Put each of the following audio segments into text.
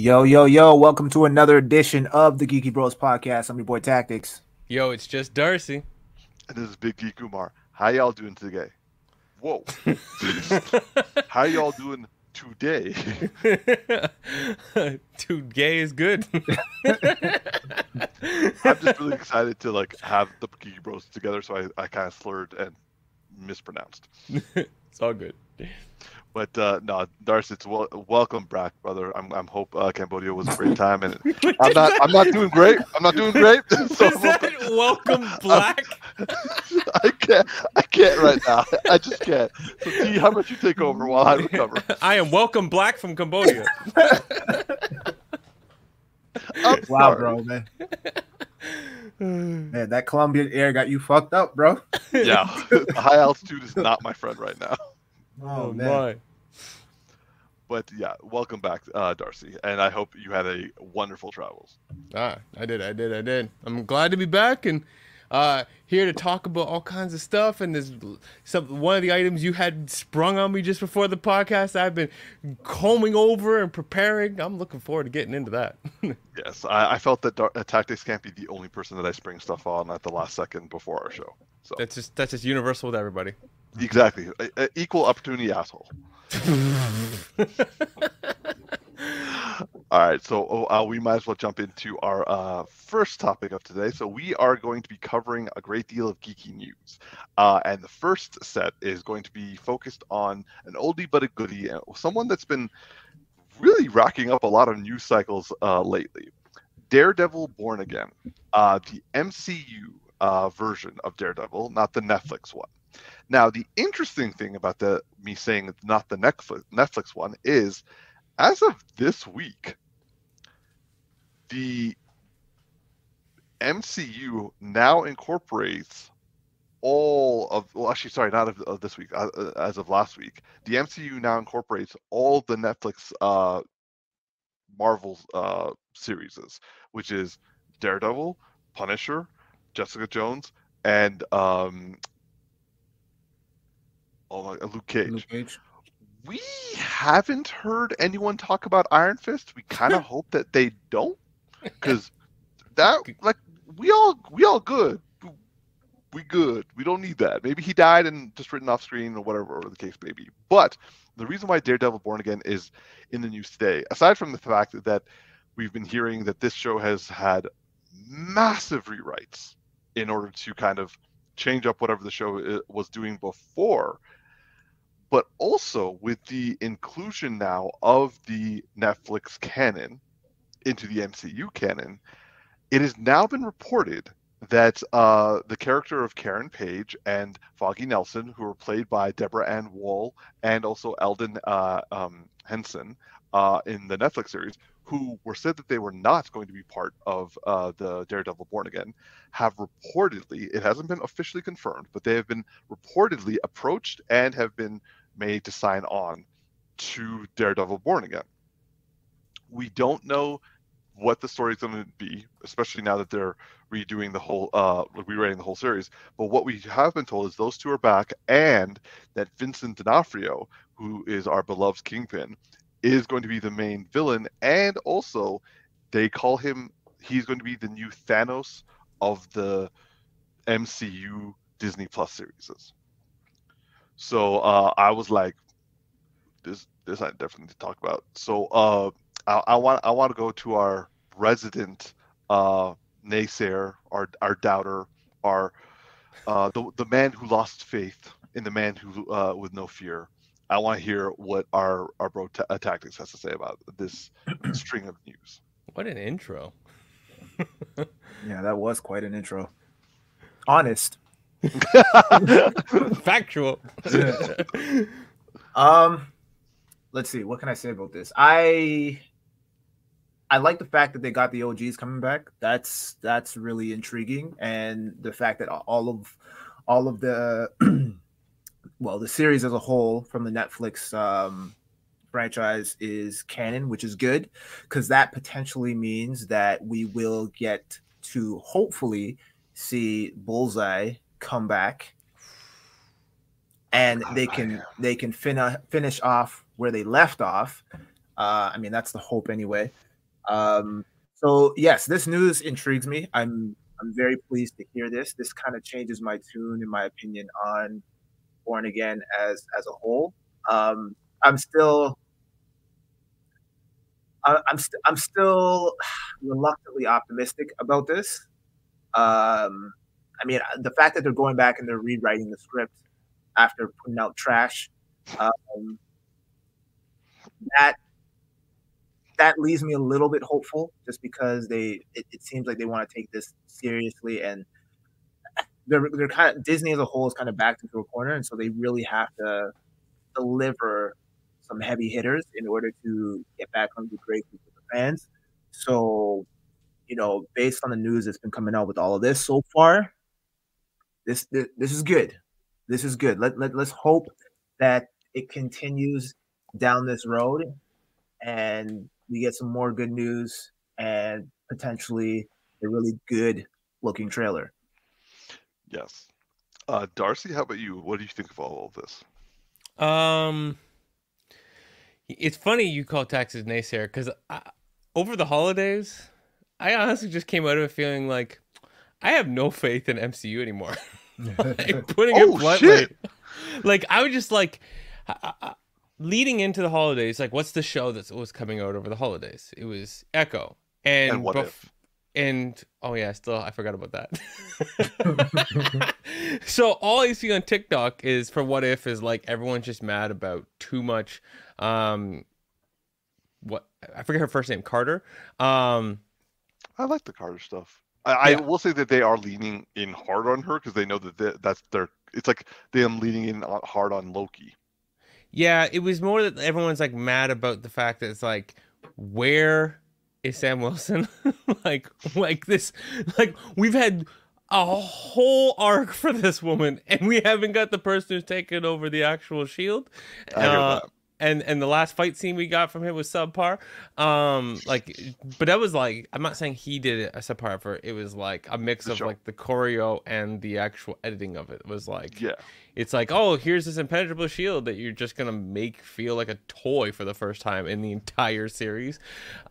Yo, yo, yo, welcome to another edition of the Geeky Bros podcast. I'm your boy Tactics. Yo, it's just Darcy. And this is Big Geek Umar. How y'all doing today? Whoa. How y'all doing today? Dude, gay is good. I'm just really excited to like have the Geeky Bros together, so I, I kind of slurred and mispronounced. it's all good. But uh, no, Darcy, it's wel- welcome back, brother. I'm I'm hope uh, Cambodia was a great time, and I'm not I'm not doing great. I'm not doing great. so Is that welcome black? I can't I can't right now. I just can't. So T, how about you take over while I recover? I am welcome black from Cambodia. wow, bro, man. Man, that Colombian air got you fucked up, bro. yeah, high altitude is not my friend right now. Oh, oh my. But yeah, welcome back, uh, Darcy, and I hope you had a wonderful travels. Ah, I did, I did, I did. I'm glad to be back and uh, here to talk about all kinds of stuff. And there's some one of the items you had sprung on me just before the podcast. I've been combing over and preparing. I'm looking forward to getting into that. yes, I, I felt that Dar- uh, Tactics can't be the only person that I spring stuff on at the last second before our show. So that's just that's just universal with everybody. Exactly. A, a equal opportunity asshole. All right, so oh, uh, we might as well jump into our uh, first topic of today. So we are going to be covering a great deal of geeky news, uh, and the first set is going to be focused on an oldie but a goodie, uh, someone that's been really racking up a lot of news cycles uh, lately. Daredevil Born Again, uh, the MCU version of Daredevil, not the Netflix one. Now, the interesting thing about the me saying it's not the Netflix Netflix one is, as of this week, the MCU now incorporates all of well actually sorry not of, of this week uh, uh as of last week the mcu now incorporates all the netflix uh marvel uh series which is daredevil punisher jessica jones and um Oh my, Luke Cage. Luke Cage. We haven't heard anyone talk about Iron Fist. We kind of hope that they don't, because that like we all we all good. We good. We don't need that. Maybe he died and just written off screen or whatever or the case may be. But the reason why Daredevil Born Again is in the news today, aside from the fact that we've been hearing that this show has had massive rewrites in order to kind of change up whatever the show was doing before but also with the inclusion now of the Netflix canon into the MCU canon, it has now been reported that uh, the character of Karen Page and Foggy Nelson, who were played by Deborah Ann Woll and also Elden uh, um, Henson uh, in the Netflix series, who were said that they were not going to be part of uh, the Daredevil Born Again, have reportedly, it hasn't been officially confirmed, but they have been reportedly approached and have been made to sign on to Daredevil Born Again. We don't know what the story is going to be, especially now that they're redoing the whole, uh, rewriting the whole series. But what we have been told is those two are back, and that Vincent D'Onofrio, who is our beloved Kingpin, is going to be the main villain, and also they call him. He's going to be the new Thanos of the MCU Disney Plus series. So uh, I was like, this this I definitely talk about. So uh, I, I want I want to go to our resident uh, naysayer, our our doubter, our uh, the the man who lost faith in the man who uh, with no fear. I want to hear what our our bro t- uh, tactics has to say about this string of news. What an intro! yeah, that was quite an intro. Honest. Factual. um, let's see. What can I say about this? I I like the fact that they got the OGs coming back. That's that's really intriguing, and the fact that all of all of the well, the series as a whole from the Netflix um, franchise is canon, which is good because that potentially means that we will get to hopefully see Bullseye come back and they can they can fin- finish off where they left off. Uh, I mean, that's the hope anyway. Um, so yes, this news intrigues me. I'm I'm very pleased to hear this. This kind of changes my tune, in my opinion, on Born Again as as a whole. Um, I'm still I, I'm st- I'm still reluctantly optimistic about this. Um, I mean, the fact that they're going back and they're rewriting the script after putting out trash, um, that that leaves me a little bit hopeful, just because they it, it seems like they want to take this seriously and they're they're kind of Disney as a whole is kind of backed into a corner, and so they really have to deliver some heavy hitters in order to get back on the great with the fans. So, you know, based on the news that's been coming out with all of this so far, this this, this is good. This is good. Let, let let's hope that it continues down this road and we get some more good news and potentially a really good looking trailer. Yes. Uh, Darcy, how about you? What do you think of all of this? Um, it's funny you call Tactics naysayer because over the holidays, I honestly just came out of it feeling like I have no faith in MCU anymore. like, putting oh, it bluntly, shit. like I was just like. leading into the holidays, like what's the show that was coming out over the holidays? It was Echo, and, and what bef- if? and oh yeah, still I forgot about that. so all I see on TikTok is for what if is like everyone's just mad about too much. Um, what I forget her first name, Carter. Um, I like the Carter stuff. I, yeah. I will say that they are leaning in hard on her because they know that they, that's their. It's like them leaning in hard on Loki. Yeah, it was more that everyone's like mad about the fact that it's like where is Sam Wilson. like like this like we've had a whole arc for this woman and we haven't got the person who's taken over the actual shield. I Uh, and and the last fight scene we got from him was subpar. Um, like, but that was like I'm not saying he did a subpar effort. It was like a mix of like the choreo and the actual editing of it. it was like yeah, it's like oh here's this impenetrable shield that you're just gonna make feel like a toy for the first time in the entire series.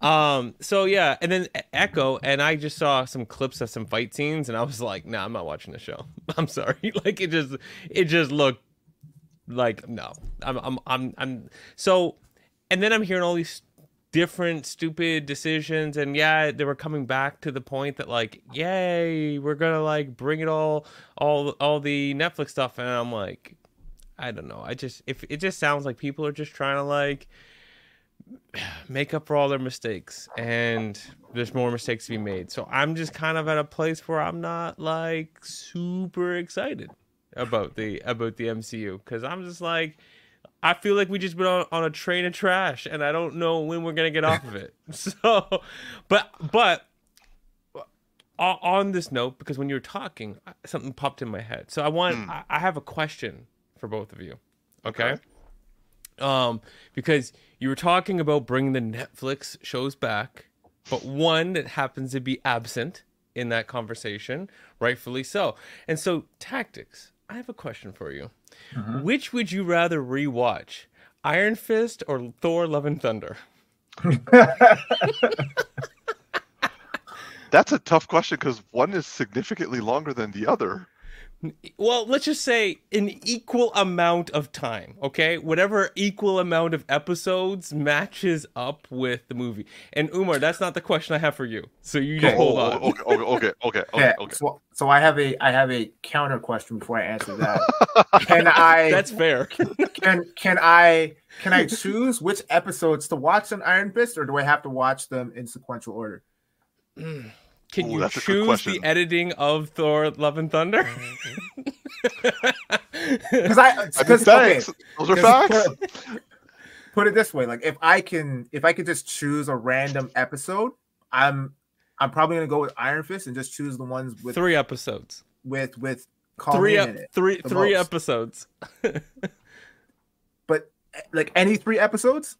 Um, so yeah, and then Echo and I just saw some clips of some fight scenes and I was like, nah, I'm not watching the show. I'm sorry, like it just it just looked like no, I'm I'm I'm I'm so, and then I'm hearing all these different stupid decisions and yeah they were coming back to the point that like yay we're gonna like bring it all all all the netflix stuff and i'm like i don't know i just if it just sounds like people are just trying to like make up for all their mistakes and there's more mistakes to be made. So i'm just kind of at a place where i'm not like super excited about the about the MCU because I'm just like I feel like we just been on, on a train of trash and I don't know when we're gonna get off of it. So, but but on this note, because when you were talking, something popped in my head. So I want mm. I have a question for both of you. Okay. okay. Um, because you were talking about bringing the Netflix shows back, but one that happens to be absent in that conversation, rightfully so. And so tactics. I have a question for you. Uh-huh. Which would you rather rewatch, Iron Fist or Thor: Love and Thunder? That's a tough question because one is significantly longer than the other well let's just say an equal amount of time okay? Whatever equal amount of episodes matches up with the movie. And umar that's not the question i have for you. So you just hold on. okay okay okay okay, okay, okay. So, so i have a i have a counter question before i answer that. Can i that's fair. can can i can i choose which episodes to watch on iron fist or do i have to watch them in sequential order? mm. Can Ooh, you choose the editing of Thor: Love and Thunder? Because I, because okay, those are facts. Put, put it this way: like if I can, if I could just choose a random episode, I'm, I'm probably gonna go with Iron Fist and just choose the ones with three episodes. With with three ep- three three most. episodes. but eh, like any three episodes.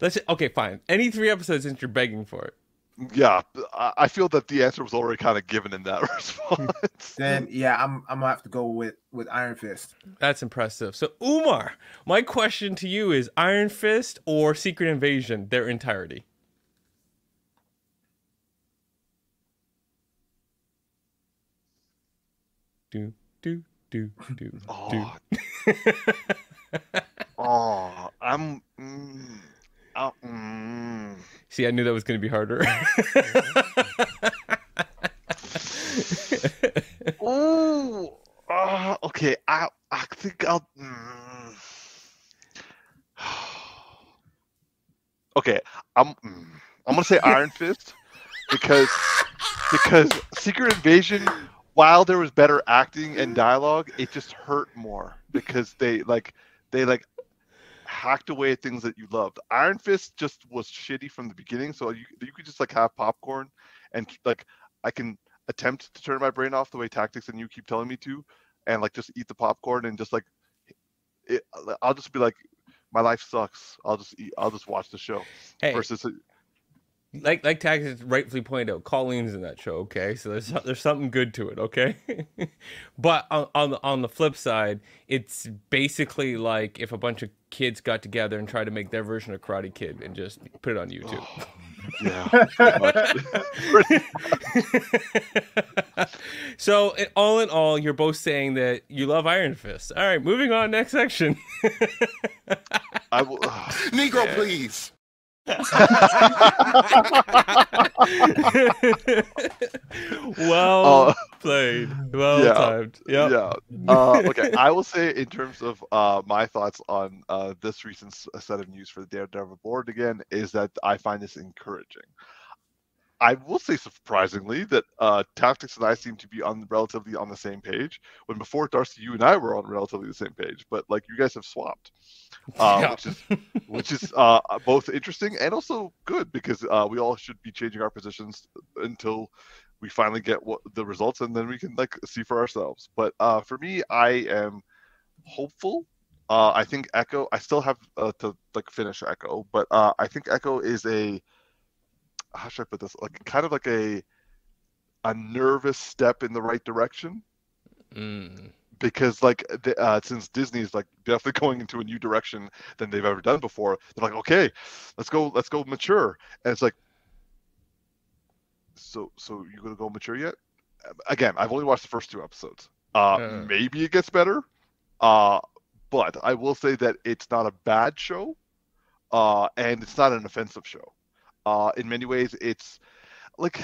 Let's okay, fine. Any three episodes since you're begging for it yeah, I feel that the answer was already kind of given in that response. then yeah, I'm I'm gonna have to go with with Iron Fist. That's impressive. So Umar, my question to you is Iron Fist or Secret Invasion, their entirety. Do do do do oh. do. oh, I'm. Mm, mm. See, I knew that was going to be harder. Ooh. Uh, okay. I I think I'll. Mm. okay. I'm. Mm, I'm gonna say Iron Fist because because Secret Invasion, while there was better acting and dialogue, it just hurt more because they like they like hacked away at things that you loved. Iron Fist just was shitty from the beginning, so you you could just like have popcorn and like I can attempt to turn my brain off the way tactics and you keep telling me to, and like just eat the popcorn and just like it, I'll just be like my life sucks. I'll just eat. I'll just watch the show. Hey. Versus like like Tactics rightfully pointed out, Colleen's in that show. Okay, so there's there's something good to it. Okay, but on on the, on the flip side, it's basically like if a bunch of kids got together and tried to make their version of Karate Kid and just put it on YouTube. Oh, yeah. pretty much. so all in all, you're both saying that you love Iron Fist. All right, moving on. Next section. I will. Negro, please. well Uh, played. Well yeah. timed. Yep. Yeah. Uh, okay. I will say, in terms of uh, my thoughts on uh, this recent set of news for the Daredevil Born Again, is that I find this encouraging. I will say, surprisingly, that uh, Tactics and I seem to be on relatively on the same page. When before, Darcy, you and I were on relatively the same page, but like you guys have swapped, uh, Yeah. which is which is uh, both interesting and also good because uh, we all should be changing our positions until we finally get what the results and then we can like see for ourselves but uh for me i am hopeful uh i think echo i still have uh, to like finish echo but uh i think echo is a how should i put this like kind of like a a nervous step in the right direction Mm. because like the, uh, since Disney is like definitely going into a new direction than they've ever done before, they're like, okay, let's go, let's go mature, and it's like, so so you gonna go mature yet? Again, I've only watched the first two episodes. Uh, Yeah. maybe it gets better, uh, but I will say that it's not a bad show, uh, and it's not an offensive show. Uh, in many ways, it's like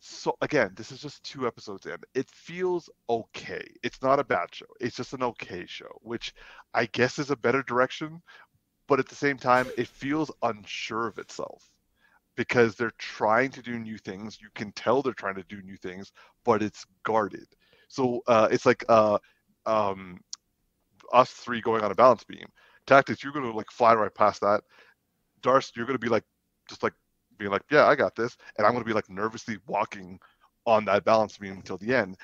so again, this is just two episodes in. It feels okay. It's not a bad show. It's just an okay show, which I guess is a better direction, but at the same time, it feels unsure of itself because they're trying to do new things. You can tell they're trying to do new things, but it's guarded. So uh, it's like uh, um, us three going on a balance beam. Tactics, you're going to like fly right past that. Darce, you're going to be like, just like being like, yeah, I got this, and I'm going to be like nervously walking on that balance beam until the end.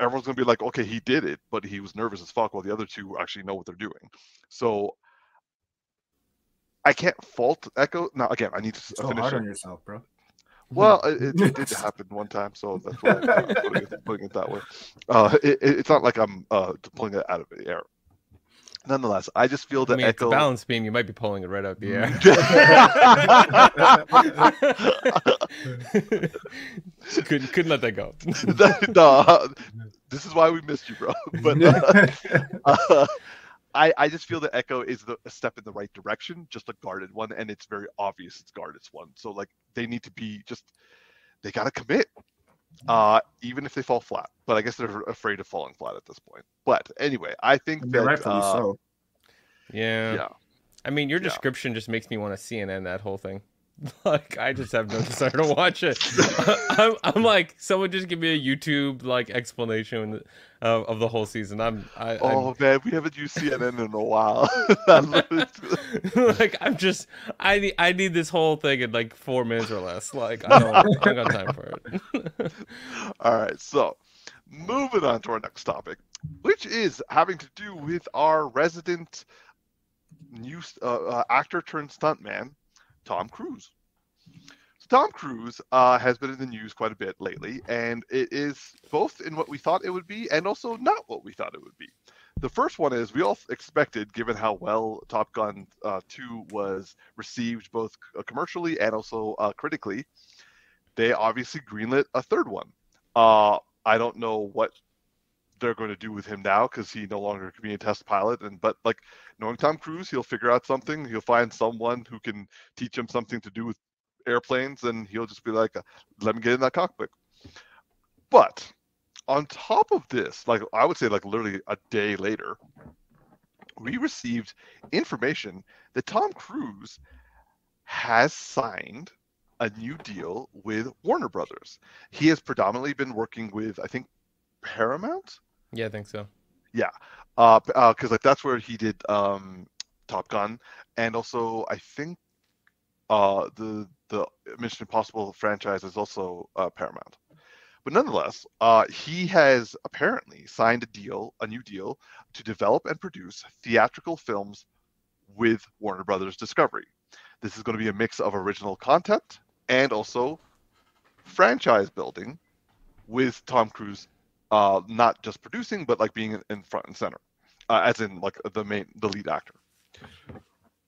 Everyone's going to be like, okay, he did it, but he was nervous as fuck, while the other two actually know what they're doing. So I can't fault Echo. Now, again, I need to So finish. hard it. on yourself, bro. Well, it, it, did happen one time, so that's why I'm putting, it, putting it that way. Uh, it, it- it's not like I'm uh, pulling it out of the air. Nonetheless, I just feel I that mean, it's a Echo. balance beam. You might be pulling it right out the air. couldn't couldn't let that go. That- no, this is why we missed you, bro. But uh, uh, I, I just feel that Echo is the, a step in the right direction, just a guarded one, and it's very obvious it's guarded one. So like they need to be just they gotta commit, uh, even if they fall flat. But I guess they're afraid of falling flat at this point. But anyway, I think And that rightfully uh, so. yeah. yeah, I mean, your Yeah. description just makes me want to CNN that whole thing. Like, I just have no desire to watch it. I'm, I'm like, someone just give me a YouTube like explanation of, of the whole season. I'm, I, oh man, we haven't used CNN in a while. Like, I'm just, I need, I need this whole thing in like four minutes or less. Like, I don't, I don't got time for it. All right, so moving on to our next topic, which is having to do with our resident new uh, uh, actor turned stuntman, Tom Cruise. So Tom Cruise uh, has been in the news quite a bit lately, and it is both in what we thought it would be and also not what we thought it would be. The first one is we all expected, given how well Top Gun uh, 2 was received both uh, commercially and also uh, critically, they obviously greenlit a third one. Uh, I don't know what they're going to do with him now because he no longer can be a test pilot. And but like knowing Tom Cruise, he'll figure out something. He'll find someone who can teach him something to do with airplanes, and he'll just be like, "Let me get in that cockpit." But on top of this, like I would say, like literally a day later, we received information that Tom Cruise has signed a new deal with Warner Brothers. He has predominantly been working with, I think, Paramount. Yeah, I think so. Yeah, uh, because uh, like that's where he did um, Top Gun, and also I think uh, the the Mission Impossible franchise is also uh, Paramount. But nonetheless, uh, he has apparently signed a deal, a new deal, to develop and produce theatrical films with Warner Brothers Discovery. This is going to be a mix of original content and also franchise building with Tom Cruise uh, not just producing but like being in front and center, uh, as in like the main the lead actor.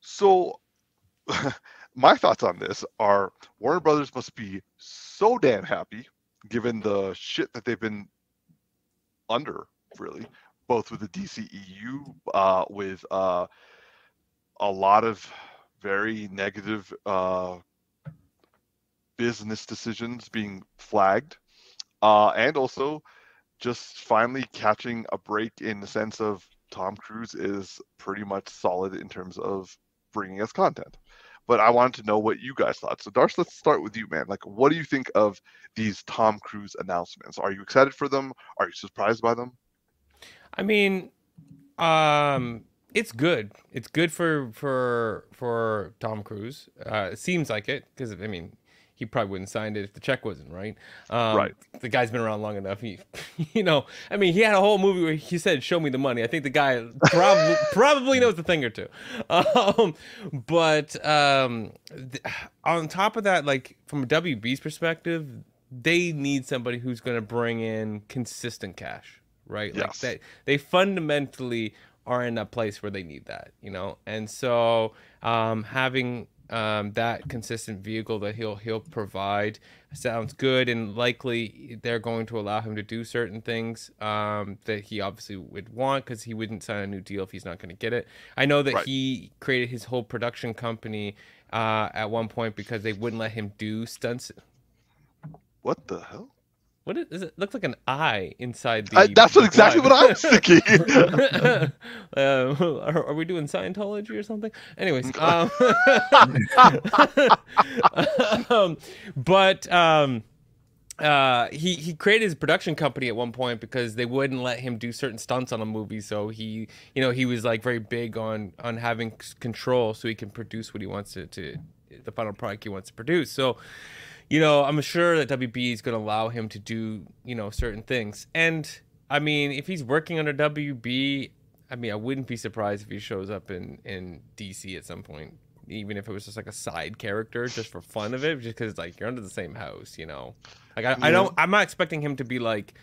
So, my thoughts on this are Warner Brothers must be so damn happy given the shit that they've been under, really, both with the DCEU, uh, with uh, a lot of very negative uh, business decisions being flagged, uh, and also just finally catching a break in the sense of Tom Cruise is pretty much solid in terms of bringing us content. But I wanted to know what you guys thought. So, Darce, let's start with you, man. Like, what do you think of these Tom Cruise announcements? Are you excited for them? Are you surprised by them? I mean, um, it's good. It's good for for for Tom Cruise. Uh, it seems like it because I mean, he probably wouldn't signed it if the check wasn't right. Um, right. The guy's been around long enough. He, you know, I mean, he had a whole movie where he said, "Show me the money." I think the guy probably probably knows a thing or two. Um, but um, th- on top of that, like from a WB's perspective, they need somebody who's going to bring in consistent cash, right? Yes. Like they they fundamentally are in a place where they need that, you know. And so um, having um, that consistent vehicle that he'll he'll provide sounds good and likely they're going to allow him to do certain things um, that he obviously would want because he wouldn't sign a new deal if he's not going to get it. I know that Right. he created his whole production company uh, at one point because they wouldn't let him do stunts. What the hell? What is, is it? Looks like an eye inside the. I, that's what exactly what. I was thinking. uh, are, are we doing Scientology or something? Anyways, um, um, but um, uh, he he created his production company at one point because they wouldn't let him do certain stunts on a movie. So he, you know, he was like very big on on having control, so he can produce what he wants to to the final product he wants to produce. So you know, I'm sure that WB is going to allow him to do, you know, certain things. And I mean, if he's working under WB, I mean, I wouldn't be surprised if he shows up in in DC at some point, even if it was just like a side character, just for fun of it, just because it's like you're under the same house, you know. Like I, I don't, I'm not expecting him to be like,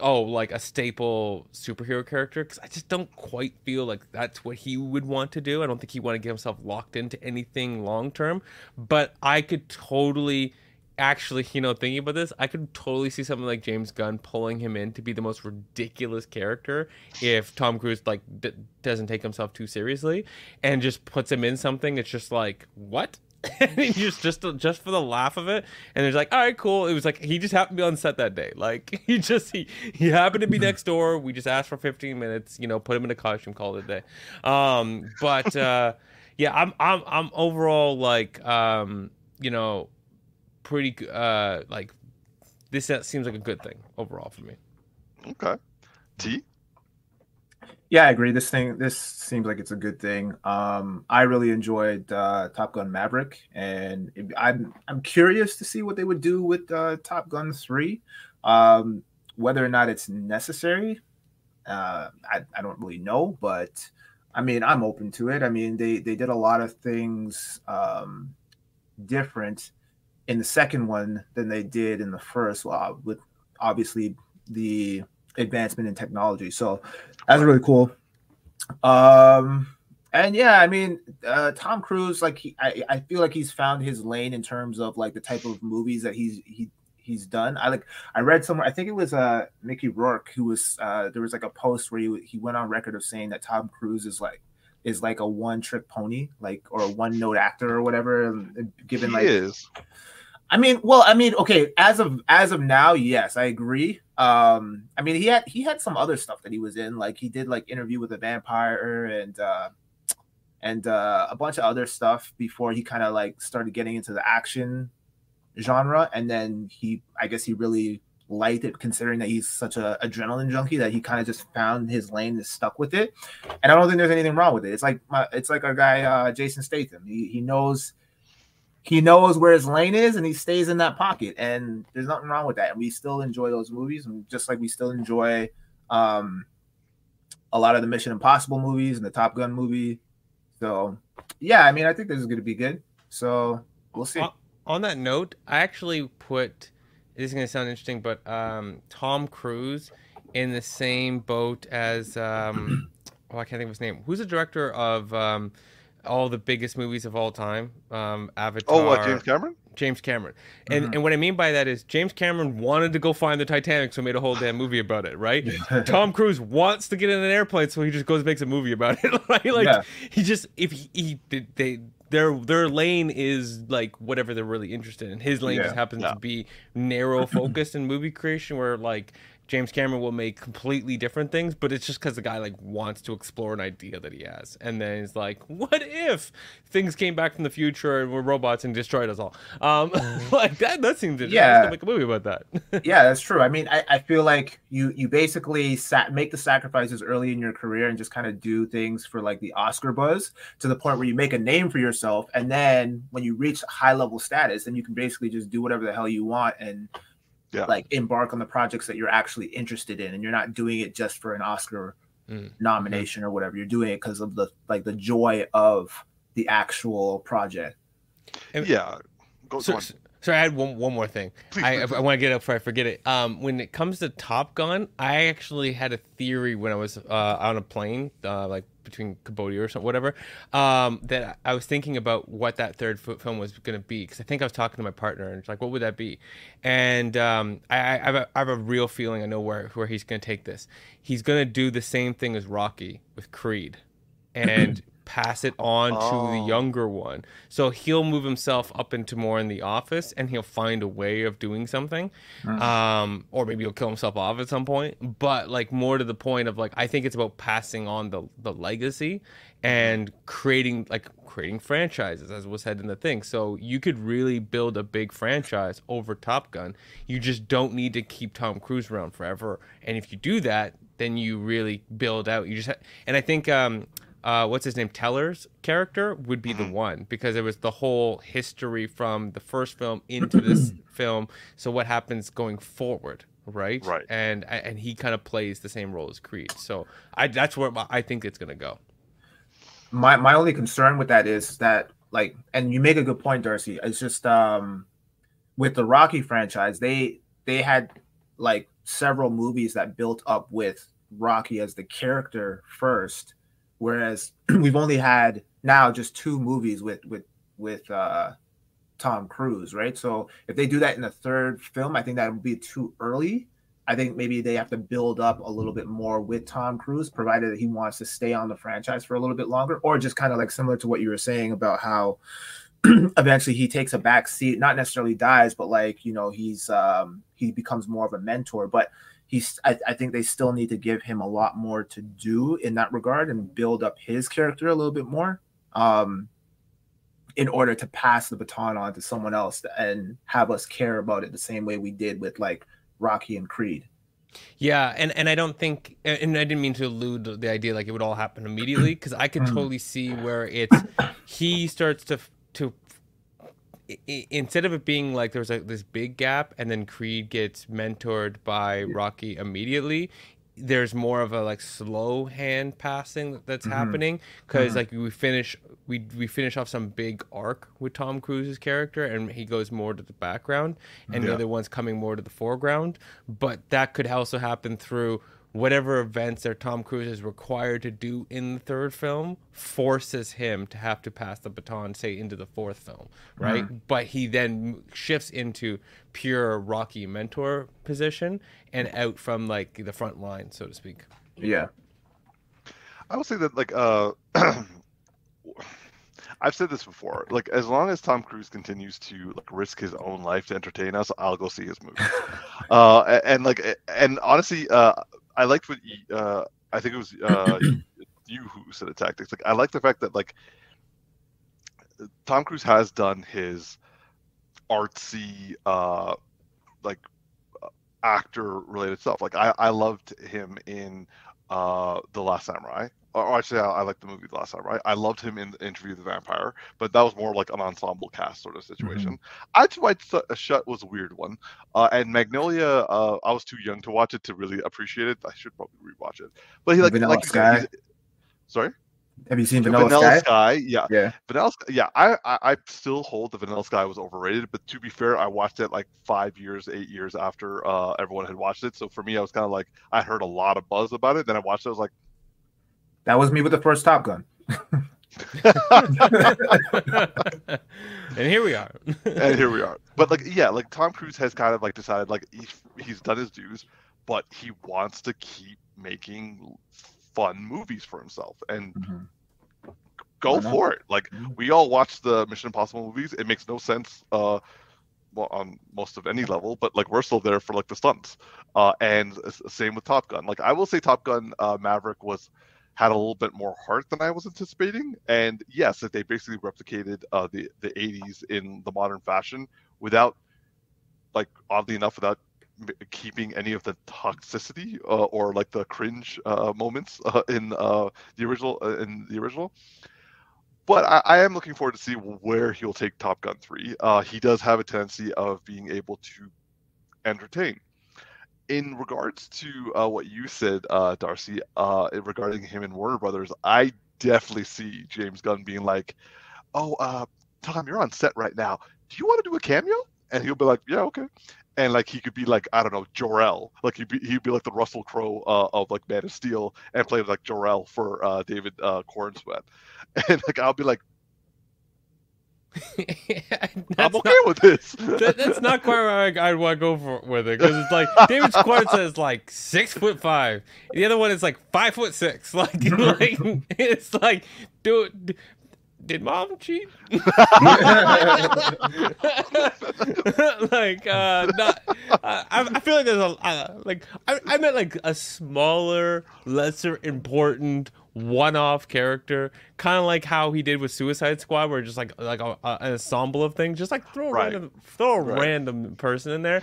oh, like a staple superhero character, because I just don't quite feel like that's what he would want to do. I don't think he want to get himself locked into anything long term. But I could totally actually, you know, thinking about this, I could totally see something like James Gunn pulling him in to be the most ridiculous character if Tom Cruise like d- doesn't take himself too seriously and just puts him in something. It's just like what. and he just just just for the laugh of it, and it's like, all right, cool. It was like he just happened to be on set that day. Like he just he he happened to be next door. We just asked for 15 minutes, you know, put him in a costume, called it a day. Um, but uh, yeah, I'm I'm I'm overall like um, you know, pretty uh like this seems like a good thing overall for me. okay. T. Yeah, I agree. This thing, this seems like it's a good thing. Um, I really enjoyed uh, Top Gun Maverick, and it- I'm I'm curious to see what they would do with uh, Top Gun Three. Um, whether or not it's necessary, uh, I I don't really know, but I mean I'm open to it. I mean they they did a lot of things um, different in the second one than they did in the first. Well, with obviously the advancement in technology, so that's really cool. Um, and yeah, I mean, uh, Tom Cruise, like he, I, I feel like he's found his lane in terms of like the type of movies that he's he he's done. I like I read somewhere I think it was uh Mickey Rourke who was uh there was like a post where he he went on record of saying that Tom Cruise is like is like a one trick pony, like or a one note actor or whatever. Given he like is. I mean, well, I mean, okay, as of as of now, yes, I agree. Um, I mean, he had he had some other stuff that he was in, like he did like interview with a vampire and uh and uh a bunch of other stuff before he kind of like started getting into the action genre, and then he, I guess, he really liked it considering that he's such a adrenaline junkie that he kind of just found his lane and stuck with it. And I don't think there's anything wrong with it. It's like my, it's like our guy uh, Jason Statham. He he knows he knows where his lane is and he stays in that pocket. And there's nothing wrong with that. And we still enjoy those movies. And just like we still enjoy um a lot of the mission impossible movies and the top gun movie. So yeah i mean i think this is going to be good. So we'll see. On, that note i actually put this is going to sound interesting but um tom cruise in the same boat as um oh i can't think of his name. Who's the director of um all the biggest movies of all time. Um, Avatar. Oh, what, James Cameron? James Cameron. And mm-hmm. and what I mean by that is James Cameron wanted to go find the Titanic, so he made a whole damn movie about it, right? Tom Cruise wants to get in an airplane, so he just goes and makes a movie about it, right? Like yeah. he just if he, he they their their lane is like whatever they're really interested in. His lane yeah. just happens yeah. to be narrow focused in movie creation, where like James Cameron will make completely different things, but it's just because the guy like wants to explore an idea that he has, and then he's like, "What if things came back from the future and were robots and destroyed us all?" Um, like that. That seems interesting. Yeah, make a movie about that. yeah, that's true. I mean, I, I feel like you you basically sat, make the sacrifices early in your career and just kind of do things for like the Oscar buzz to the point where you make a name for yourself, and then when you reach high level status, then you can basically just do whatever the hell you want and yeah. like embark on the projects that you're actually interested in and you're not doing it just for an oscar mm. nomination or whatever. You're doing it because of the like the joy of the actual project. Yeah. Go, so, go so I had one one more thing. Please, I, please, I, I want to get up before I forget it. Um, when it comes to Top Gun, I actually had a theory when I was uh, on a plane, uh, like between Cambodia or something, whatever. Um, that I was thinking about what that third film was going to be because I think I was talking to my partner and it's like, what would that be? And um, I, I, have a, I have a real feeling I know where where he's going to take this. He's going to do the same thing as Rocky with Creed, and pass it on oh. to the oh. younger one. So he'll move himself up into more in the office and he'll find a way of doing something. Mm. Um, or maybe he'll kill himself off at some point. But like more to the point of like I think it's about passing on the the legacy and creating like creating franchises as was said in the thing. So you could really build a big franchise over Top Gun. You just don't need to keep Tom Cruise around forever. And if you do that, then you really build out. You just ha- and I think um uh, what's his name, Teller's character would be the mm-hmm. one because it was the whole history from the first film into this film. So what happens going forward, right? Right. And and he kind of plays the same role as Creed. So I that's where I think it's gonna go. My my only concern with that is that like, and you make a good point, Darcy. It's just um with the Rocky franchise, they they had like several movies that built up with Rocky as the character first whereas we've only had now just two movies with with with uh Tom Cruise, right? So if they do that in the third film, I think that would be too early. I think maybe they have to build up a little bit more with Tom Cruise, provided that he wants to stay on the franchise for a little bit longer, or just kind of like similar to what you were saying about how eventually he takes a back seat, not necessarily dies, but like you know he's um he becomes more of a mentor. But he's I, I, think they still need to give him a lot more to do in that regard and build up his character a little bit more um in order to pass the baton on to someone else and have us care about it the same way we did with like Rocky and Creed. Yeah, and and I don't think, and I didn't mean to allude the idea like it would all happen immediately because I could mm. totally see where it's he starts to to instead of it being like there's like this big gap and then Creed gets mentored by Rocky immediately, there's more of a like slow hand passing that's mm-hmm. happening because mm-hmm. like we finish we we finish off some big arc with Tom Cruise's character and he goes more to the background and yeah. the other one's coming more to the foreground but that could also happen through whatever events that Tom Cruise is required to do in the third film forces him to have to pass the baton, say, into the fourth film, right? Mm-hmm. But he then shifts into pure Rocky mentor position and out from like the front line, so to speak. Yeah. I would say that like uh I've said this before. Like, as long as Tom Cruise continues to like risk his own life to entertain us, I'll go see his movie. uh, and, and, like, and honestly, uh, I liked what uh, I think it was uh, you who said the tactics. Like, I like the fact that like Tom Cruise has done his artsy, uh, like actor related stuff. Like, I I loved him in uh, the Last Samurai or actually, I, I like the movie the last time, right? I loved him in the Interview with the Vampire, but that was more like an ensemble cast sort of situation. Mm-hmm. Eyes Wide Shut was a weird one, uh, and Magnolia, uh, I was too young to watch it to really appreciate it. I should probably rewatch it. But he like Vanilla like Sky. Sorry. Have you seen Vanilla, Vanilla Sky? Sky? Yeah, yeah, Vanilla. Sky. Yeah, I, I, I still hold the Vanilla Sky was overrated, but to be fair, I watched it like five years, eight years after uh, everyone had watched it. So for me, I was kind of like, I heard a lot of buzz about it. Then I watched it. I was like, that was me with the first Top Gun. and here we are. and here we are. But like, yeah, like Tom Cruise has kind of like decided like he's he's done his dues, but he wants to keep making fun movies for himself and. Mm-hmm. Go for it! Like mm-hmm. we all watch the Mission Impossible movies. It makes no sense, uh, well, on most of any level, but like we're still there for like the stunts. Uh, and same with Top Gun. Like I will say, Top Gun uh, Maverick was had a little bit more heart than I was anticipating. And yes, that they basically replicated uh, the the 80s in the modern fashion without, like oddly enough, without keeping any of the toxicity uh, or like the cringe uh, moments uh, in uh, the original uh, in the original. But I, I, am looking forward to see where he'll take Top Gun 3. he does have a tendency of being able to entertain in regards to uh, what you said, uh, Darcy, uh, regarding him and Warner Brothers, I definitely see James Gunn being like, "Oh, uh, Tom, you're on set right now. Do you want to do a cameo?" And he'll be like, "Yeah, okay." And like he could be like I don't know Jor El, like he'd be he'd be like the Russell Crowe uh, of like Man of Steel and play like Jor El for uh, David uh, Corenswet, and like I'll be like, I'm okay not, with this. that, that's not quite where I, would want to go for, with it because it's like David Schwartz is like six foot five, the other one is like five foot six. Like, like it's like, dude, did mom cheat? like, uh, not. Uh, I, I, feel like there's a uh, like I, I meant like a smaller, lesser important one-off character, kind of like how he did with Suicide Squad, where just like like a, a, an ensemble of things, just like throw a right. random throw a right. random person in there.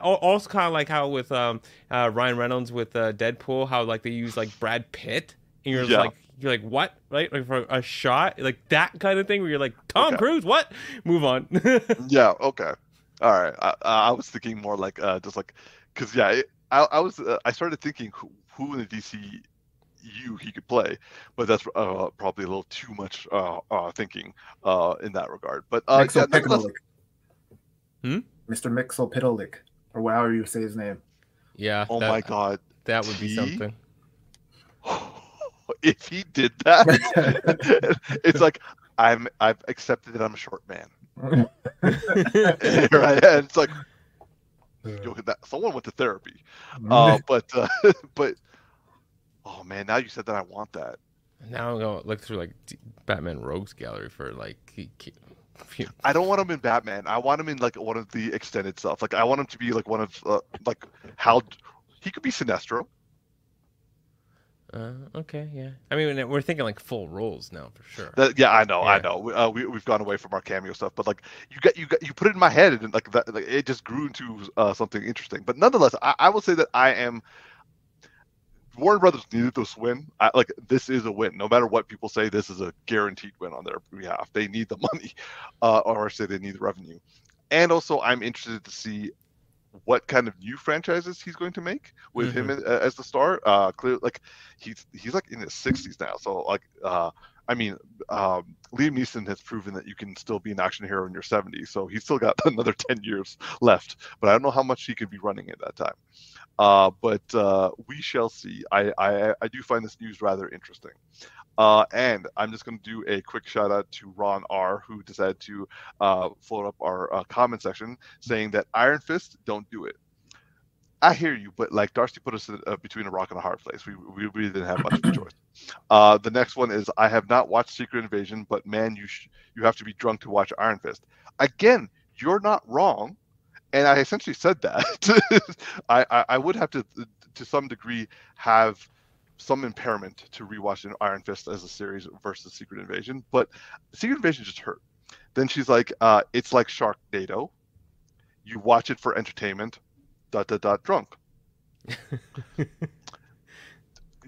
Also, kind of like how with um, uh, Ryan Reynolds with uh, Deadpool, how like they use like Brad Pitt, and you're yeah. like you're like what right like for a shot like that kind of thing where you're like Tom okay. Cruise what move on yeah okay all right I, I was thinking more like uh just like because yeah it, I, I was uh, I started thinking who, who in the DC you he could play, but that's uh, probably a little too much uh, uh, thinking uh, in that regard. But uh, yeah, hmm? Mr. Mxyzptlk, or however you say his name. Yeah. Oh that, my God, that would be something. if he did that, it's like I'm I've accepted that I'm a short man. Here I am. It's like that, someone went to therapy, uh, but uh, but Oh man, now you said that I want that. Now I'm gonna look through like Batman Rogues Gallery for like. He, he, I don't want him in Batman. I want him in like one of the extended stuff. Like I want him to be like one of uh, like how he could be Sinestro. Uh, okay, yeah. I mean, we're thinking like full roles now for sure. That, yeah, I know, yeah. I know. Uh, we we've gone away from our cameo stuff, but like you got you got you put it in my head and like that, like, it just grew into uh, something interesting. But nonetheless, I, I will say that I am Warner Brothers needed this win. I, like this is a win. No matter what people say, this is a guaranteed win on their behalf. They need the money, uh, or say they need the revenue. And also, I'm interested to see what kind of new franchises he's going to make with mm-hmm. him as, as, the star. Uh, clear, like he's he's like in his 60s now, so like uh, I mean, um, Liam Neeson has proven that you can still be an action hero in your 70s, so he's still got another 10 years left. But I don't know how much he could be running at that time. Uh, but uh, we shall see. I, I, I do find this news rather interesting. Uh, and I'm just going to do a quick shout out to Ron R, who decided to uh, float up our uh, comment section saying that Iron Fist, don't do it. I hear you, but like Darcy put us in, uh, between a rock and a hard place. We, we really didn't have much of a choice. Uh, the next one is I have not watched Secret Invasion, but man, you sh- you have to be drunk to watch Iron Fist. Again, you're not wrong, and I essentially said that. I, I, I would have to to some degree have some impairment to rewatch Iron Fist as a series versus Secret Invasion, but Secret Invasion just hurt. Then she's like, uh, it's like Sharknado. You watch it for entertainment dot dot dot drunk.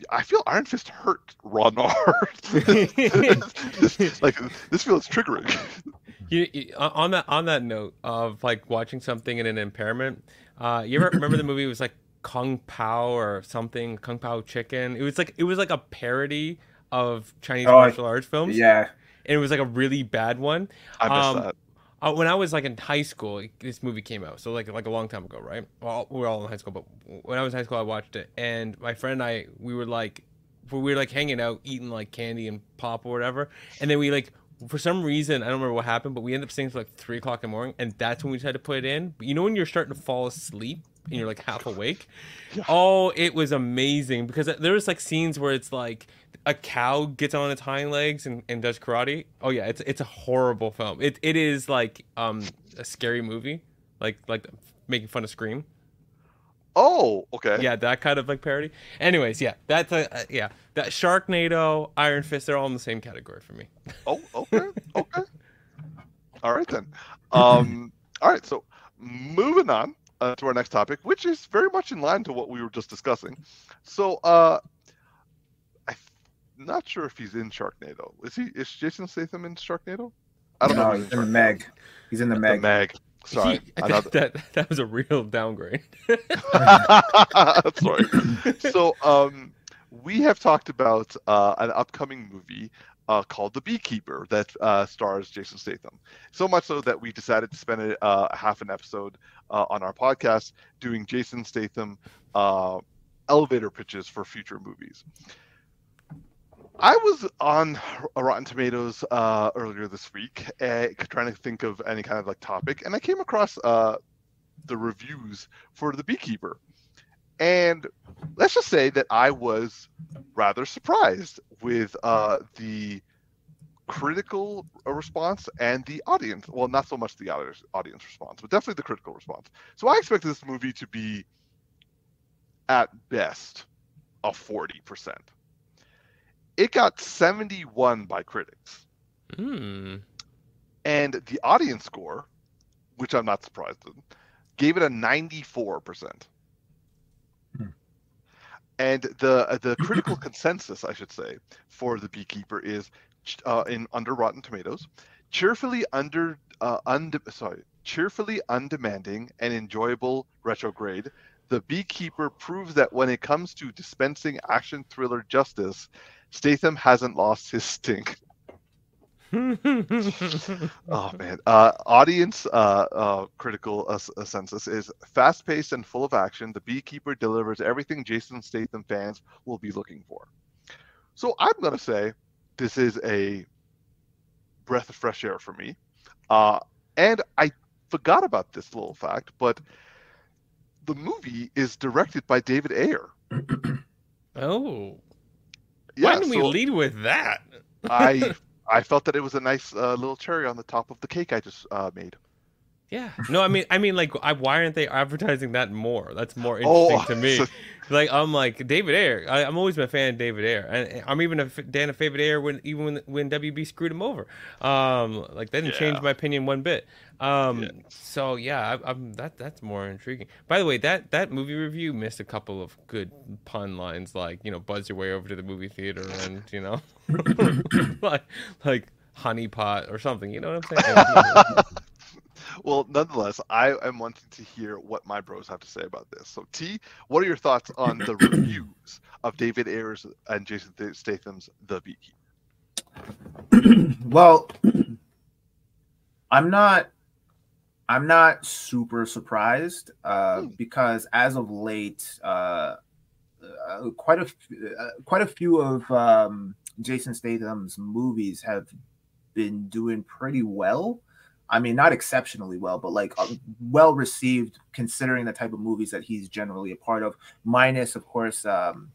I feel Iron Fist hurt Ron R. like this feels triggering. You, you, on that on that note of like watching something in an impairment, uh, you ever remember the movie? It was like Kung Pao or something, Kung Pao Chicken. It was like it was like a parody of Chinese oh, martial arts films. Yeah, and it was like a really bad one. I missed um, that uh, when I was like in high school, this movie came out. So like like a long time ago, right? Well, we were all in high school, but when I was in high school, I watched it, and my friend and I, we were like, we were like hanging out, eating like candy and pop or whatever, and then we like. For some reason, I don't remember what happened, but we ended up staying for like three o'clock in the morning, and that's when we tried to put it in. But you know when you're starting to fall asleep and you're like half awake? Yeah. Oh, it was amazing because there was like scenes where it's like a cow gets on its hind legs and, and does karate. Oh yeah, it's it's a horrible film. It it is like um a scary movie, like like making fun of Scream. Oh, okay. Yeah, that kind of like parody. Anyways, yeah, that's a uh, yeah. That Sharknado, Iron Fist, they're all in the same category for me. Oh, okay, okay. all right then. Um, all right. So moving on uh, to our next topic, which is very much in line to what we were just discussing. So, uh, I'm not sure if he's in Sharknado. Is he? Is Jason Statham in Sharknado? I don't no, know. He's in the Meg. He's in the Meg. The Meg. Sorry, he, that, that that was a real downgrade. Sorry. So, um, we have talked about uh, an upcoming movie uh, called The Beekeeper that uh, stars Jason Statham. So much so that we decided to spend a, uh, half an episode uh, on our podcast doing Jason Statham uh, elevator pitches for future movies. I was on Rotten Tomatoes uh, earlier this week, uh, trying to think of any kind of like topic, and I came across uh, the reviews for The Beekeeper, and let's just say that I was rather surprised with uh, the critical response and the audience. Well, not so much the audience response, but definitely the critical response. So I expected this movie to be, at best, a forty percent it got 71 by critics. Mm. And the audience score, which I'm not surprised in, gave it a 94%. Hmm. And the the critical consensus, I should say, for the Beekeeper is uh, in under Rotten Tomatoes, cheerfully under uh, und- sorry, cheerfully undemanding and enjoyable retrograde. The Beekeeper proves that when it comes to dispensing action thriller justice, Statham hasn't lost his stink. oh man. Uh, audience uh, uh, critical uh, census is fast-paced and full of action. The beekeeper delivers everything jason statham fans will be looking for. So i'm going to say this is a breath of fresh air for me. Uh, and i forgot about this little fact but the movie is directed by david ayer. Oh yeah, Why didn't so we lead with that? I I felt that it was a nice uh, little cherry on the top of the cake I just uh, made. Yeah. No, I mean, I mean, like, I, why aren't they advertising that more? That's more interesting oh, to me. So... Like, I'm like David Ayer. I, am always been a fan of David Ayer, and I'm even a fan of David Ayer when even when when WB screwed him over. Um, like, that didn't yeah. change my opinion one bit. Um, yeah. so yeah, I, am that that's more intriguing. By the way, that that movie review missed a couple of good pun lines, like you know, buzz your way over to the movie theater, and you know, like like honeypot or something. You know what I'm saying? well, nonetheless, I am wanting to hear what my bros have to say about this. So, T, what are your thoughts on the reviews of David Ayer's and Jason Statham's The Beekeeper? well, I'm not. I'm not super surprised uh, because as of late, uh, uh, quite a uh, quite a few of um, Jason Statham's movies have been doing pretty well. I mean, not exceptionally well, but like uh, well received considering the type of movies that he's generally a part of. Minus, of course, um,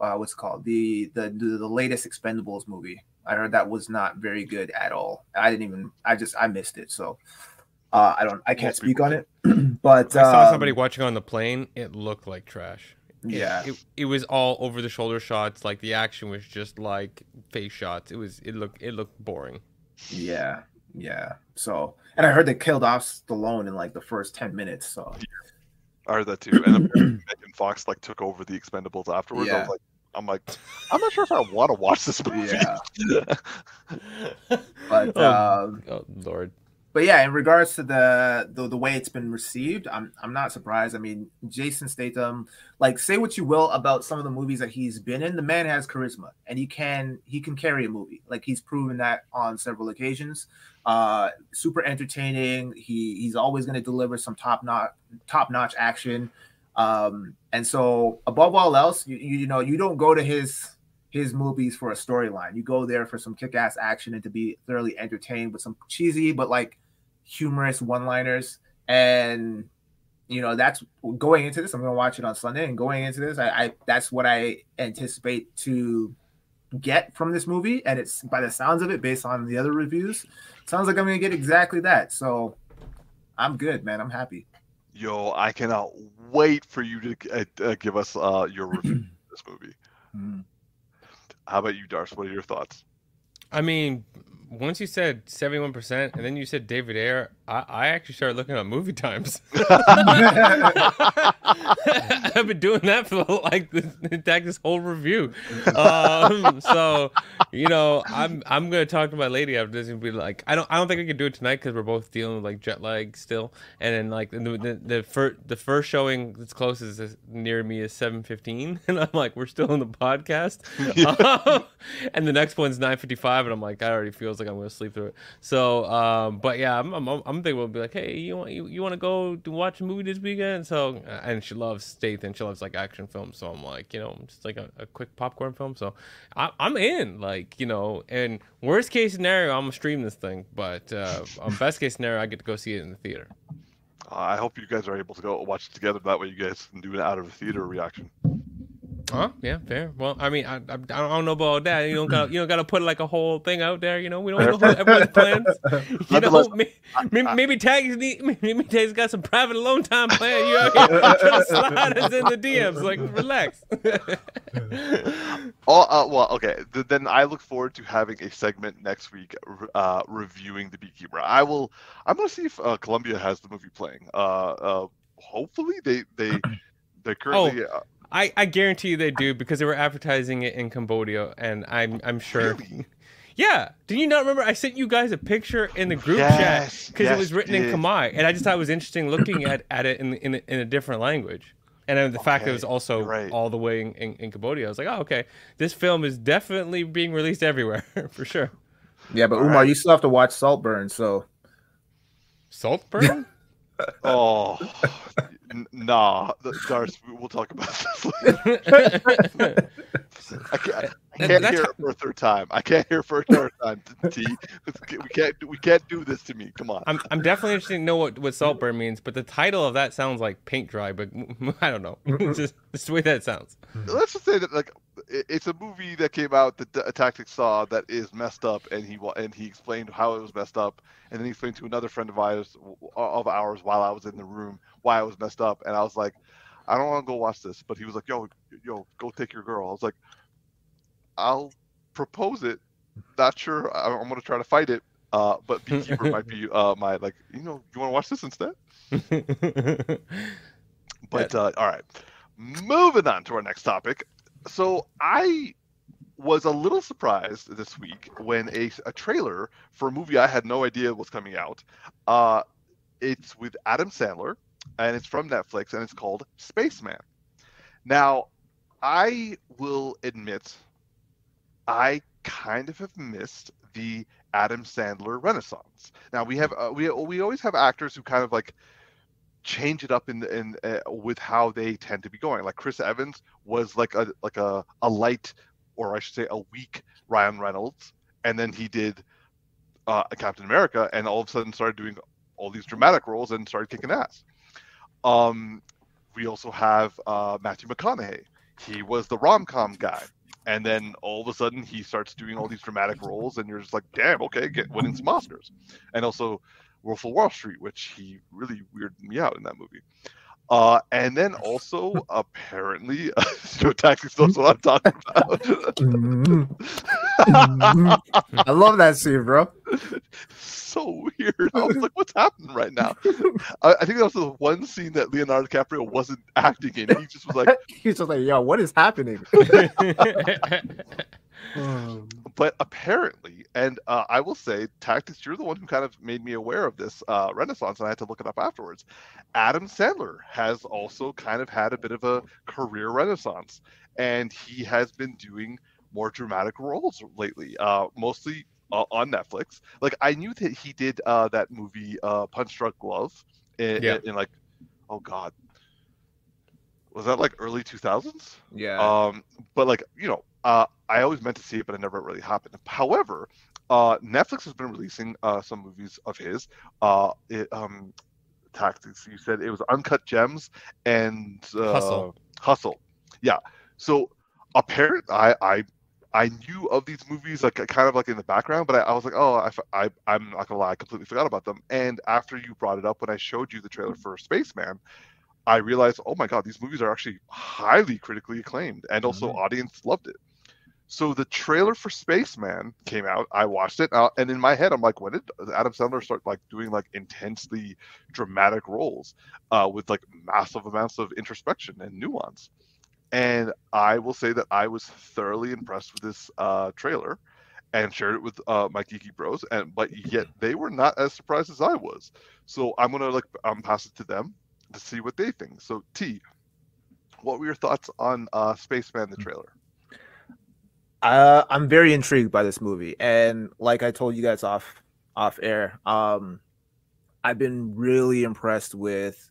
uh, what's it called the, the the the latest Expendables movie. I heard that was not very good at all. I didn't even. I just I missed it. So uh, I don't. I can't speak on it. but I saw um, somebody watching on the plane. It looked like trash. It- Yeah. it, it was all over the shoulder shots. Like the action was just like face shots. It was it looked it looked boring. Yeah, yeah. So, and I heard they killed off Stallone in like the first ten minutes. So, I heard that too. And apparently Megan Fox like took over the Expendables afterwards. I Yeah. was like, I'm like, I'm not sure if I want to watch this movie. Yeah. but oh, um, oh lord. But yeah, in regards to the, the the way it's been received, I'm I'm not surprised. I mean, Jason Statham, like say what you will about some of the movies that he's been in, the man has charisma and he can he can carry a movie. Like he's proven that on several occasions. Uh super entertaining. He he's always going to deliver some top notch top notch action. Um and so above all else, you, you know, you don't go to his his movies for a storyline. You go there for some kick-ass action and to be thoroughly entertained with some cheesy but like humorous one-liners. And you know, that's going into this. I'm gonna watch it on Sunday, and going into this, I, I that's what I anticipate to get from this movie. And it's by the sounds of it, based on the other reviews, sounds like I'm gonna get exactly that. So I'm good, man. I'm happy. Yo, I cannot wait for you to uh, uh, give us uh, your review of this movie. Mm-hmm. How about you, Darce? What are your thoughts? I mean, once you said seventy one percent, and then you said David Ayer, I, I actually started looking at movie times. I've been doing that for like this, this whole review. Um, so you know, I'm I'm gonna talk to my lady after this and be like, I don't I don't think we can do it tonight because we're both dealing with like jet lag still, and then like the the, the first the first showing that's closest is near me is seven fifteen, and I'm like, we're still in the podcast, Um, and the next one's nine fifty five, and I'm like, that already feels like I'm gonna sleep through it. So, um, but yeah, I'm I'm, I'm thinking we'll be like, hey, you want you, you want to go watch a movie this weekend? So, uh, and she loves Statham, she loves like action films, so I'm like, you know, just like a, a quick popcorn film. So, I, I'm in, like, you know, and worst case scenario, I'm gonna stream this thing, but uh, best case scenario, I get to go see it in the theater. Uh, I hope you guys are able to go watch it together. That way, you guys can do an out of the theater reaction. Huh? Yeah, fair. Well, I mean, I, I, I don't know about that. You don't got you don't got to put like a whole thing out there. You know, we don't know what everyone's plans. You know, maybe, maybe, maybe Tag's need, maybe Tag's got some private alone time plan. You out here trying to slide us in the DMs. Like, relax. Oh, uh, well, okay. Th- then I look forward to having a segment next week re- uh, reviewing The Beekeeper. I will. I'm gonna see if uh, Columbia has the movie playing. Uh, uh, hopefully they they they currently. Uh, I, I guarantee you they do because they were advertising it in Cambodia, and I'm I'm sure. Really? Yeah. Did you not remember? I sent you guys a picture in the group Yes, chat because yes, it was written you in. Khmer, and I just thought it was interesting looking at, at it in, in in a different language. And then the fact that it was also right. all the way in, in, in Cambodia, I was like, oh, okay, this film is definitely being released everywhere for sure. Yeah, but All Umar, right. you still have to watch Saltburn. So Saltburn? oh, n- nah, th- Darce. we- We'll talk about this later. I can't, I can't hear how- it for a third time. I can't hear it for a third time. T. We can't. We can't do this to me. Come on. I'm I'm definitely interested to know what, what saltburn means, but the title of that sounds like paint dry, but I don't know. Mm-hmm. It's just the way that sounds. let's just say that like it's a movie that came out that a tactic saw that is messed up and he wa- and he explained how it was messed up and then he explained to another friend of ours of ours while I was in the room why it was messed up. And I was like I don't want to go watch this. But he was like yo yo go take your girl. I was like I'll propose it. Not sure I- I'm gonna try to fight it uh but beekeeper might be uh my like you know you want to watch this instead? But uh, all right, moving on to our next topic. So I was a little surprised this week when a, a trailer for a movie I had no idea was coming out. Uh, it's with Adam Sandler, and it's from Netflix, and it's called Spaceman. Now, I will admit, I kind of have missed the Adam Sandler renaissance. Now we have uh, we we always have actors who kind of like change it up in in uh, with how they tend to be going. Like Chris Evans was like a like a a light or I should say a weak Ryan Reynolds, and then he did uh, Captain America, and all of a sudden started doing all these dramatic roles and started kicking ass. Um, we also have uh, Matthew McConaughey. He was the rom com guy. And then all of a sudden he starts doing all these dramatic roles and you're just like damn okay get winning some oscars. And also wolf of wall street which he really weirded me out in that movie. Uh, and then also apparently uh, no taxi stuff's what i'm talking about i love that scene bro so weird. I was like, what's happening right now? I, I, think that was the one scene that Leonardo DiCaprio wasn't acting in. He just was like, he's just like, yo, what is happening? but apparently, and uh, I will say, Tactics, you're the one who kind of made me aware of this uh, renaissance, and I had to look it up afterwards. Adam Sandler has also kind of had a bit of a career renaissance, and he has been doing more dramatic roles lately, uh, mostly uh, on Netflix. Like I knew that he did uh, that movie uh, Punch Drunk Love in, yeah. in, in, like oh god. Was that like early 2000s yeah. Um but like you know uh i always meant to see it but it never really happened. However uh netflix has been releasing uh some movies of his. Uh it, um tactics. You said it was uncut gems and uh, hustle. Hustle. Yeah. So apparently, i i I knew of these movies like kind of like in the background, but I, I was like, oh, I, I, I'm not gonna lie, I completely forgot about them. And after you brought it up, when I showed you the trailer for Spaceman, I realized, oh my god, these movies are actually highly critically acclaimed, and also mm-hmm. audience loved it. So the trailer for Spaceman came out. I watched it, uh, and in my head, I'm like, when did Adam Sandler start like doing like intensely dramatic roles uh, with like massive amounts of introspection and nuance? And I will say that I was thoroughly impressed with this uh, trailer and shared it with uh, my geeky bros and but yet they were not as surprised as I was. So I'm gonna like um, pass it to them to see what they think. So T, what were your thoughts on uh, Spaceman the trailer? Uh, I'm very intrigued by this movie, and like I told you guys off off air, um, I've been really impressed with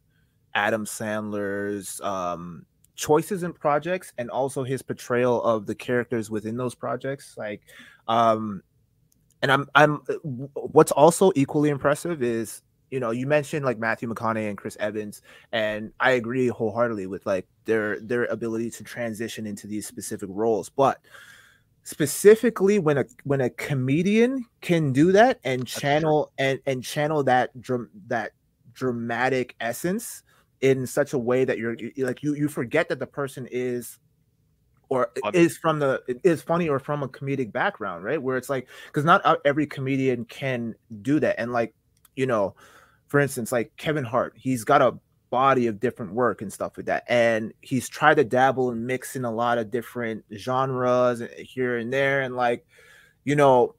Adam Sandler's um, choices in projects and also his portrayal of the characters within those projects like um and i'm i'm uh, what's also equally impressive is you know you mentioned like matthew mcconaughey and chris evans and i agree wholeheartedly with like their their ability to transition into these specific roles but specifically when a when a comedian can do that and channel and and channel that drum that dramatic essence in such a way that you're like you you forget that the person is or funny. is from the is funny or from a comedic background, right? Where it's like because not uh, every comedian can do that, and like you know, for instance, like Kevin Hart, he's got a body of different work and stuff like that, and he's tried to dabble and mix in a lot of different genres eh, here and there, and like you know.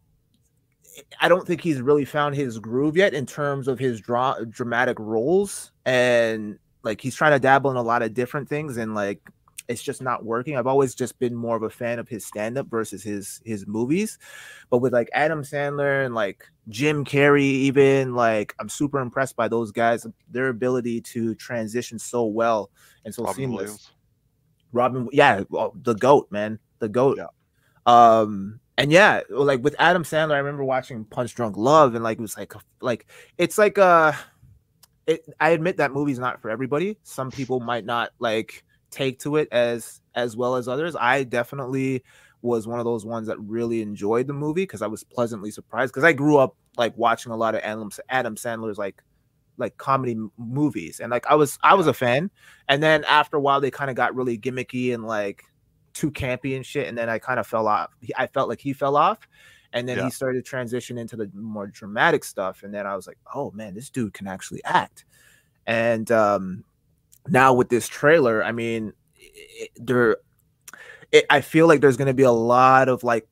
I don't think he's really found his groove yet in terms of his dra- dramatic roles and like he's trying to dabble in a lot of different things and like it's just not working. I've always just been more of a fan of his stand up versus his his movies. But with like Adam Sandler and like Jim Carrey even like I'm super impressed by those guys their ability to transition so well and so Robin seamless. Williams. Robin yeah, well, the goat, man. The goat. Yeah. Um and yeah, like with Adam Sandler, I remember watching Punch Drunk Love and like it was like like it's like uh it, I admit that movie's not for everybody. Some people might not like take to it as as well as others. I definitely was one of those ones that really enjoyed the movie because I was pleasantly surprised because I grew up like watching a lot of Adam, Adam Sandler's like like comedy movies and like I was I was a fan and then after a while they kind of got really gimmicky and like too campy and shit and then I kind of fell off. I felt like he fell off and then yeah. he started to transition into the more dramatic stuff and then i was like oh man this dude can actually act and um now with this trailer i mean it, there it, i feel like there's going to be a lot of like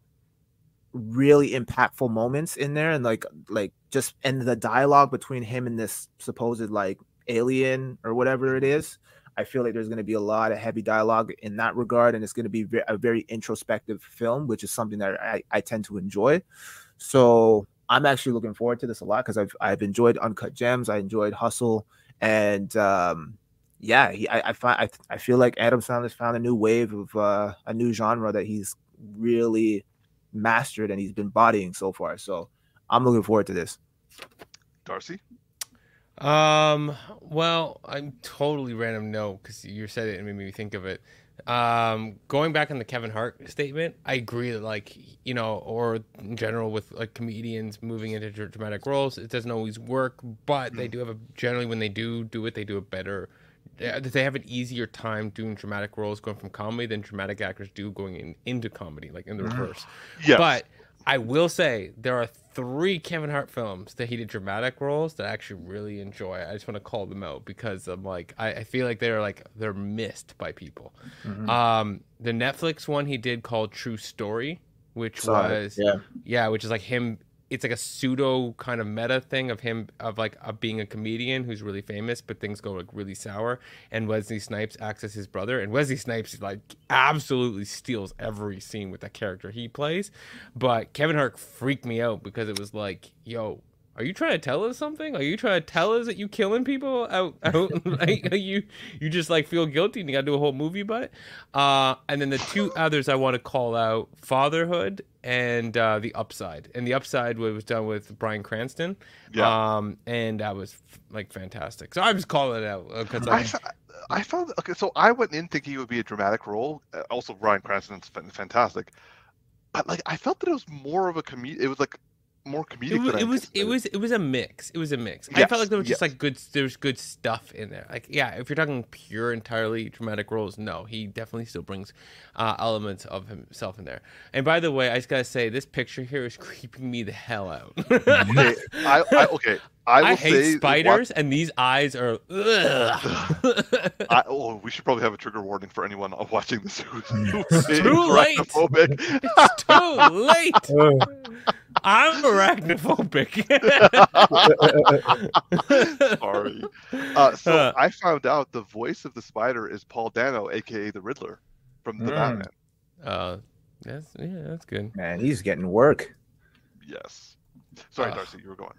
really impactful moments in there and like like just and the dialogue between him and this supposed like alien or whatever it is I feel like there's going to be a lot of heavy dialogue in that regard, and it's going to be a very introspective film, which is something that I, I tend to enjoy. So I'm actually looking forward to this a lot because I've I've enjoyed Uncut Gems, I enjoyed Hustle, and um, yeah, he, I I, find, I I feel like Adam Sandler's found a new wave of uh, a new genre that he's really mastered and he's been bodying so far. So I'm looking forward to this. Darcy. Um. Well, I'm totally random. No, because you said it and made me think of it. Um, going back on the Kevin Hart statement, I agree that like you know, or in general with like comedians moving into dramatic roles, it doesn't always work, but they do have a generally when they do do it, they do it better. They have an easier time doing dramatic roles going from comedy than dramatic actors do going in, into comedy, like in the mm-hmm. reverse. Yeah. But I will say there are three Kevin Hart films that he did dramatic roles that I actually really enjoy. I just want to call them out because I'm like I, I feel like they're like they're missed by people. Mm-hmm. Um, the Netflix one he did called True Story, which Sorry. was yeah yeah, which is like him it's like a pseudo kind of meta thing of him of like of being a comedian who's really famous, but things go like really sour. And Wesley Snipes acts as his brother, and Wesley Snipes like absolutely steals every scene with that character he plays. But Kevin Hart freaked me out because it was like, yo, are you trying to tell us something? Are you trying to tell us that you killing people out? out like, you you just like feel guilty and you got to do a whole movie about it. Uh, and then the two others I want to call out: Fatherhood and uh, The Upside. And The Upside was done with Bryan Cranston. Yeah. Um, and that was like fantastic. So I'm just calling it out because uh, I, I found okay. So I went in thinking it would be a dramatic role. Uh, also, Bryan Cranston's fantastic. But like I felt that it was more of a comedy. It was like more comedic. It was it was, it was it was a mix. It was a mix. Yes, I felt like there was just like good there's good stuff in there. Like yeah, if you're talking pure entirely dramatic roles, no, he definitely still brings uh, elements of himself in there. And by the way, I just gotta say this picture here is creeping me the hell out. okay, I, I, okay. I, I hate spiders, and these eyes are. I, oh, we should probably have a trigger warning for anyone watching this who's, who's too late. It's too late. I'm arachnophobic. Sorry. Uh, so uh, I found out the voice of the spider is Paul Dano, aka the Riddler from the mm. Batman. Uh, that's yeah, that's good. Man, he's getting work. Yes. Sorry, uh, Darcy, you were going.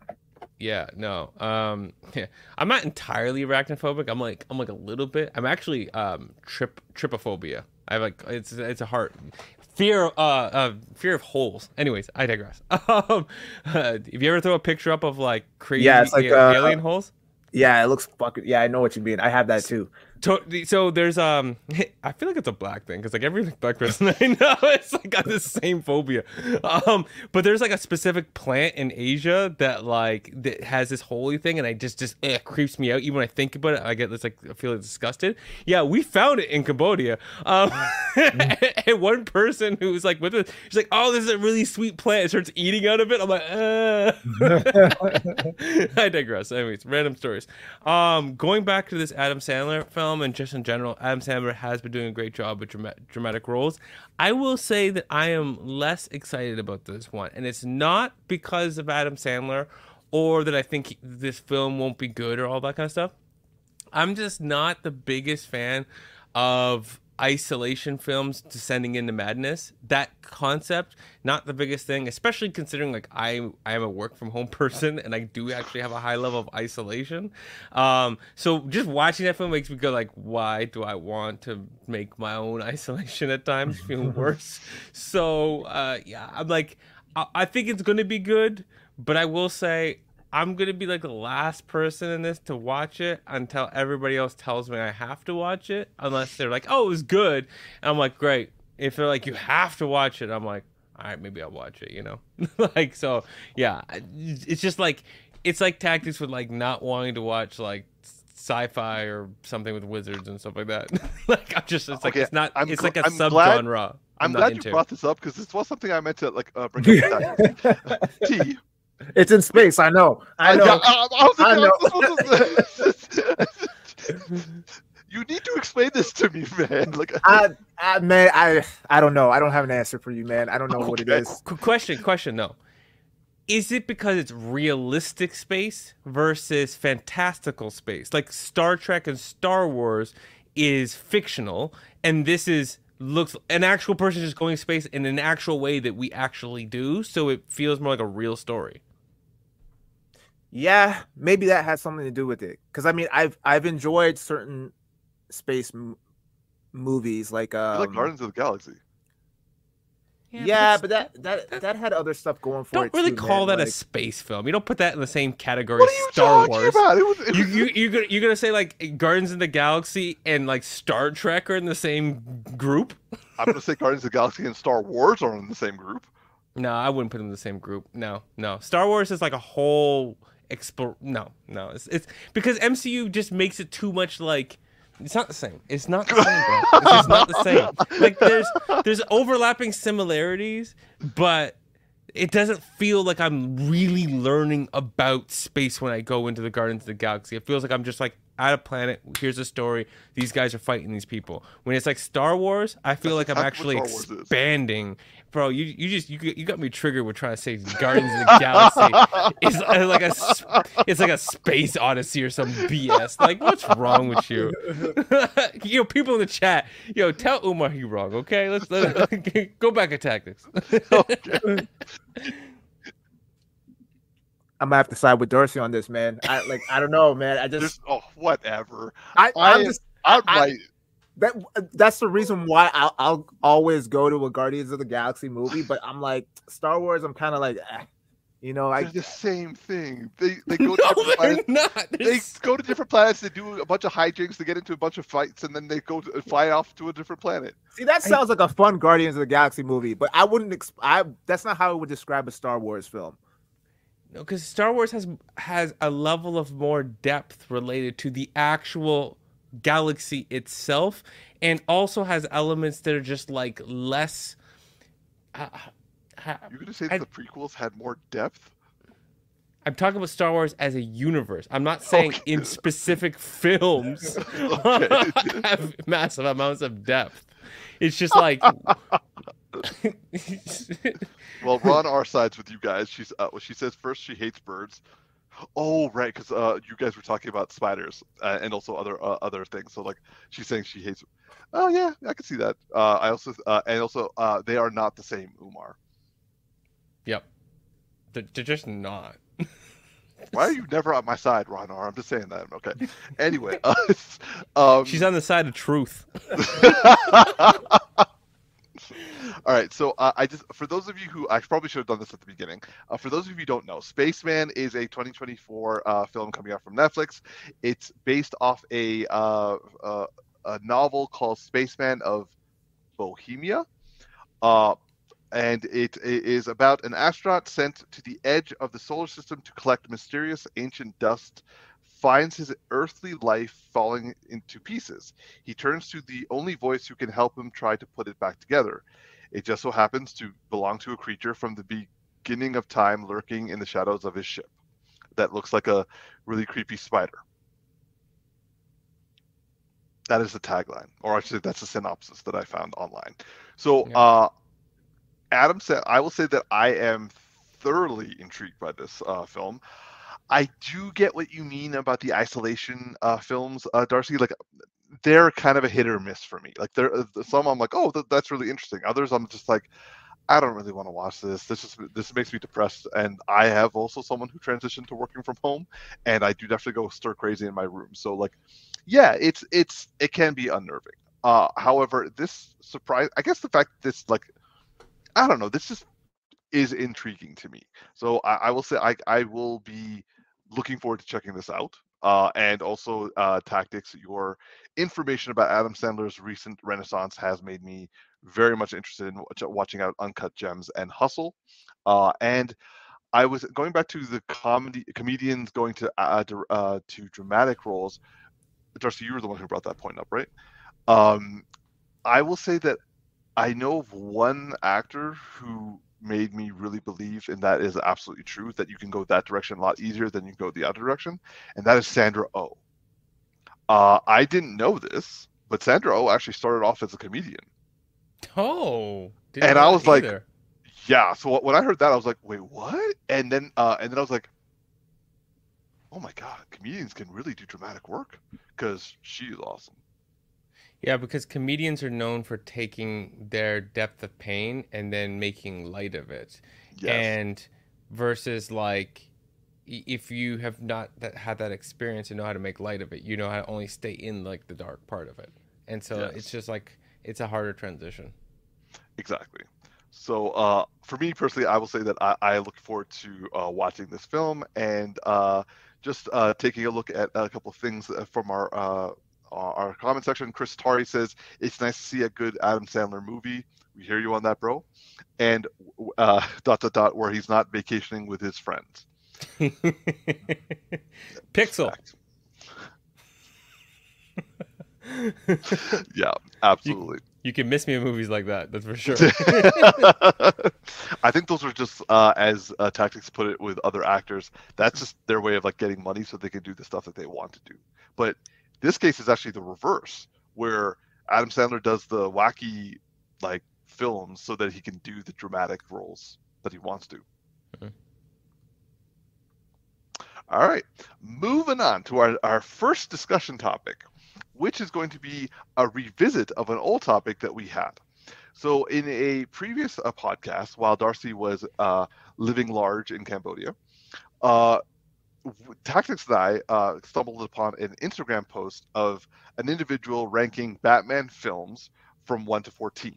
Yeah, no. Um yeah. I'm not entirely arachnophobic. I'm like I'm like a little bit. I'm actually um trip trypophobia I have like it's it's a heart fear uh, uh fear of holes. Anyways, I digress. Um uh, if you ever throw a picture up of like crazy yeah, it's like, uh, alien holes? Yeah, it looks fucking yeah, I know what you mean. I have that too so there's um I feel like it's a black thing because like every black person I know it's like got the same phobia. Um, but there's like a specific plant in Asia that like that has this holy thing, and I just just it creeps me out. Even when I think about it, I get this like I feel disgusted. Yeah, we found it in Cambodia. Um, and one person who was like with it, she's like, "Oh, this is a really sweet plant." And starts eating out of it. I'm like, uh. I digress. Anyways, random stories. Um, going back to this Adam Sandler film film and just in general, Adam Sandler has been doing a great job with dramatic roles. I will say that I am less excited about this one, and it's not because of Adam Sandler or that I think this film won't be good or all that kind of stuff. I'm just not the biggest fan of isolation films descending into madness. That concept not the biggest thing especially considering like i i am a work from home person and i do actually have a high level of isolation. Um so just watching that film makes me go like why do i want to make my own isolation at times feel worse? So uh yeah i'm like I, I think it's gonna be good but i will say I'm gonna be like the last person in this to watch it until everybody else tells me I have to watch it. Unless they're like, "Oh, it was good," and I'm like, "Great." If they're like, "You have to watch it," I'm like, "All right, maybe I'll watch it." You know, like so. Yeah, it's just like it's like tactics with like not wanting to watch like sci-fi or something with wizards and stuff like that. like I'm just it's like okay, it's not I'm it's gl- like a sub genre. I'm, I'm glad into. you brought this up because this was something I meant to like uh, bring up. T, it's in space. I know. I know. I, I, know. you need to explain this to me, man. Like, I, I, man, I, I don't know. I don't have an answer for you, man. I don't know okay. what it is. Question, question, no. Is it because it's realistic space versus fantastical space? Like Star Trek and Star Wars is fictional, and this is looks an actual person just going to space in an actual way that we actually do. So it feels more like a real story. Yeah, maybe that has something to do with it. Because I mean, I've I've enjoyed certain space m- movies like You um, like Guardians of the Galaxy. yeah, but but that that that had other stuff going for it. don't really too, call man. that a space film. You don't put that in the same category as Star Wars. about? It was, it You was you you gonna you're gonna say like Guardians of the Galaxy and like Star Trek are in the same group? I'm gonna say Guardians of the Galaxy and Star Wars are in the same group. No, I wouldn't put them in the same group. No, no. Star Wars is like a whole explore. No, no. It's it's because MCU just makes it too much like. It's not the same. It's not the same, bro. It's just not the same. Like there's there's overlapping similarities, but it doesn't feel like I'm really learning about space when I go into the Guardians of the Galaxy. It feels like I'm just like at a planet. Here's a story. These guys are fighting these people. When it's like Star Wars, I feel That's like I'm actually expanding. Bro, you you just you you got me triggered with trying to say Guardians of the Galaxy. It's uh, like a s- it's like a space odyssey or some BS. Like what's wrong with you? yo, people in the chat, yo, tell Umar he wrong. Okay, let's let, go back to tactics. Okay. I'm gonna have to side with Darcy on this, man. I like I don't know, man. I just Just oh whatever. I I- I'm just I'm I- right. That that's the reason why I'll, I'll always go to a Guardians of the Galaxy movie, but I'm like Star Wars. I'm kind of like, eh, you know, I They're the same thing. They they go to no, different planets. not. They go to different planets. They do a bunch of hijinks. They get into a bunch of fights, and then they go to, fly off to a different planet. see that sounds like a fun Guardians of the Galaxy movie, but I wouldn't. Ex- I that's not how I would describe a Star Wars film. No, because Star Wars has has a level of more depth related to the actual galaxy itself, and also has elements that are just like less. Uh, ha- You're gonna say I- that the prequels had more depth? I'm talking about Star Wars as a universe. I'm not saying Okay. in specific films have massive amounts of depth. It's just like Well, we're on our sides with you guys. She's uh, well, she says first she hates birds. Oh, right, because uh, you guys were talking about spiders uh, and also other uh, other things. So like she's saying she hates. Oh yeah, I can see that. Uh, I also uh, and also uh, they are not the same, Umar. Yep. They're, they're just not. Why are you never on my side, Ron R? I'm just saying that. Okay. Anyway, uh, um, She's on the side of truth. All right, so uh, I just for those of you who I probably should have done this at the beginning. Uh, for those of you who don't know, Spaceman is a 2024 uh, film coming out from Netflix. It's based off a uh, uh, a novel called Spaceman of Bohemia, uh, and it, it is about an astronaut sent to the edge of the solar system to collect mysterious ancient dust. Finds his earthly life falling into pieces. He turns to the only voice who can help him try to put it back together. It just so happens to belong to a creature from the beginning of time lurking in the shadows of his ship that looks like a really creepy spider. That is the tagline, or actually, that's the synopsis that I found online. So, Yeah. uh, Adam said, I will say that I am thoroughly intrigued by this uh, film. I do get what you mean about the isolation uh, films, uh, Darcy. Like they're kind of a hit or miss for me. Like there, some I'm like, oh, th- that's really interesting. Others I'm just like, I don't really want to watch this. This just this makes me depressed. And I have also someone who transitioned to working from home, and I do definitely go stir crazy in my room. So like, yeah, it's it's it can be unnerving. Uh, however, this surprise, I guess the fact that this like, I don't know, this just is intriguing to me. So I, I will say I I will be looking forward to checking this out. Uh, and also uh, tactics. Your information about Adam Sandler's recent renaissance has made me very much interested in watch- watching out Uncut Gems and Hustle. Uh, and I was going back to the comedy comedians going to uh, uh, to dramatic roles. Darcy, you were the one who brought that point up, right? Um, I will say that I know of one actor who made me really believe, and that is absolutely true, that you can go that direction a lot easier than you go the other direction, and that is Sandra O. Oh. Uh, I didn't know this, but Sandra O oh actually started off as a comedian. Oh. And I was like- Yeah, so when I heard that, I was like, "Wait, what?" And then, uh, and then I was like, "Oh my god, comedians can really do dramatic work," because she is awesome. Yeah, because comedians are known for taking their depth of pain and then making light of it. Yes. And versus like if you have not that had that experience and know how to make light of it, you know how to only stay in like the dark part of it. And so Yes. it's just like it's a harder transition. Exactly. So uh, for me personally, I will say that I, I look forward to uh, watching this film and uh, just uh, taking a look at a couple of things uh, from our uh, our our comment section. Chris Tari says it's nice to see a good Adam Sandler movie. We hear you on that, bro. And uh, dot dot dot where he's not vacationing with his friends. Pixel. yeah, absolutely. You can miss me in movies like that, that's for sure. I think those are just uh, as uh, tactics put it with other actors. That's just their way of like getting money so they can do the stuff that they want to do. But this case is actually the reverse, where Adam Sandler does the wacky like films so that he can do the dramatic roles that he wants to. Mhm. All right, moving on to our, our first discussion topic, which is going to be a revisit of an old topic that we had. So, in a previous uh, podcast, while Darcy was uh, living large in Cambodia, uh, Tactics and I uh, stumbled upon an Instagram post of an individual ranking Batman films from 1 to 14.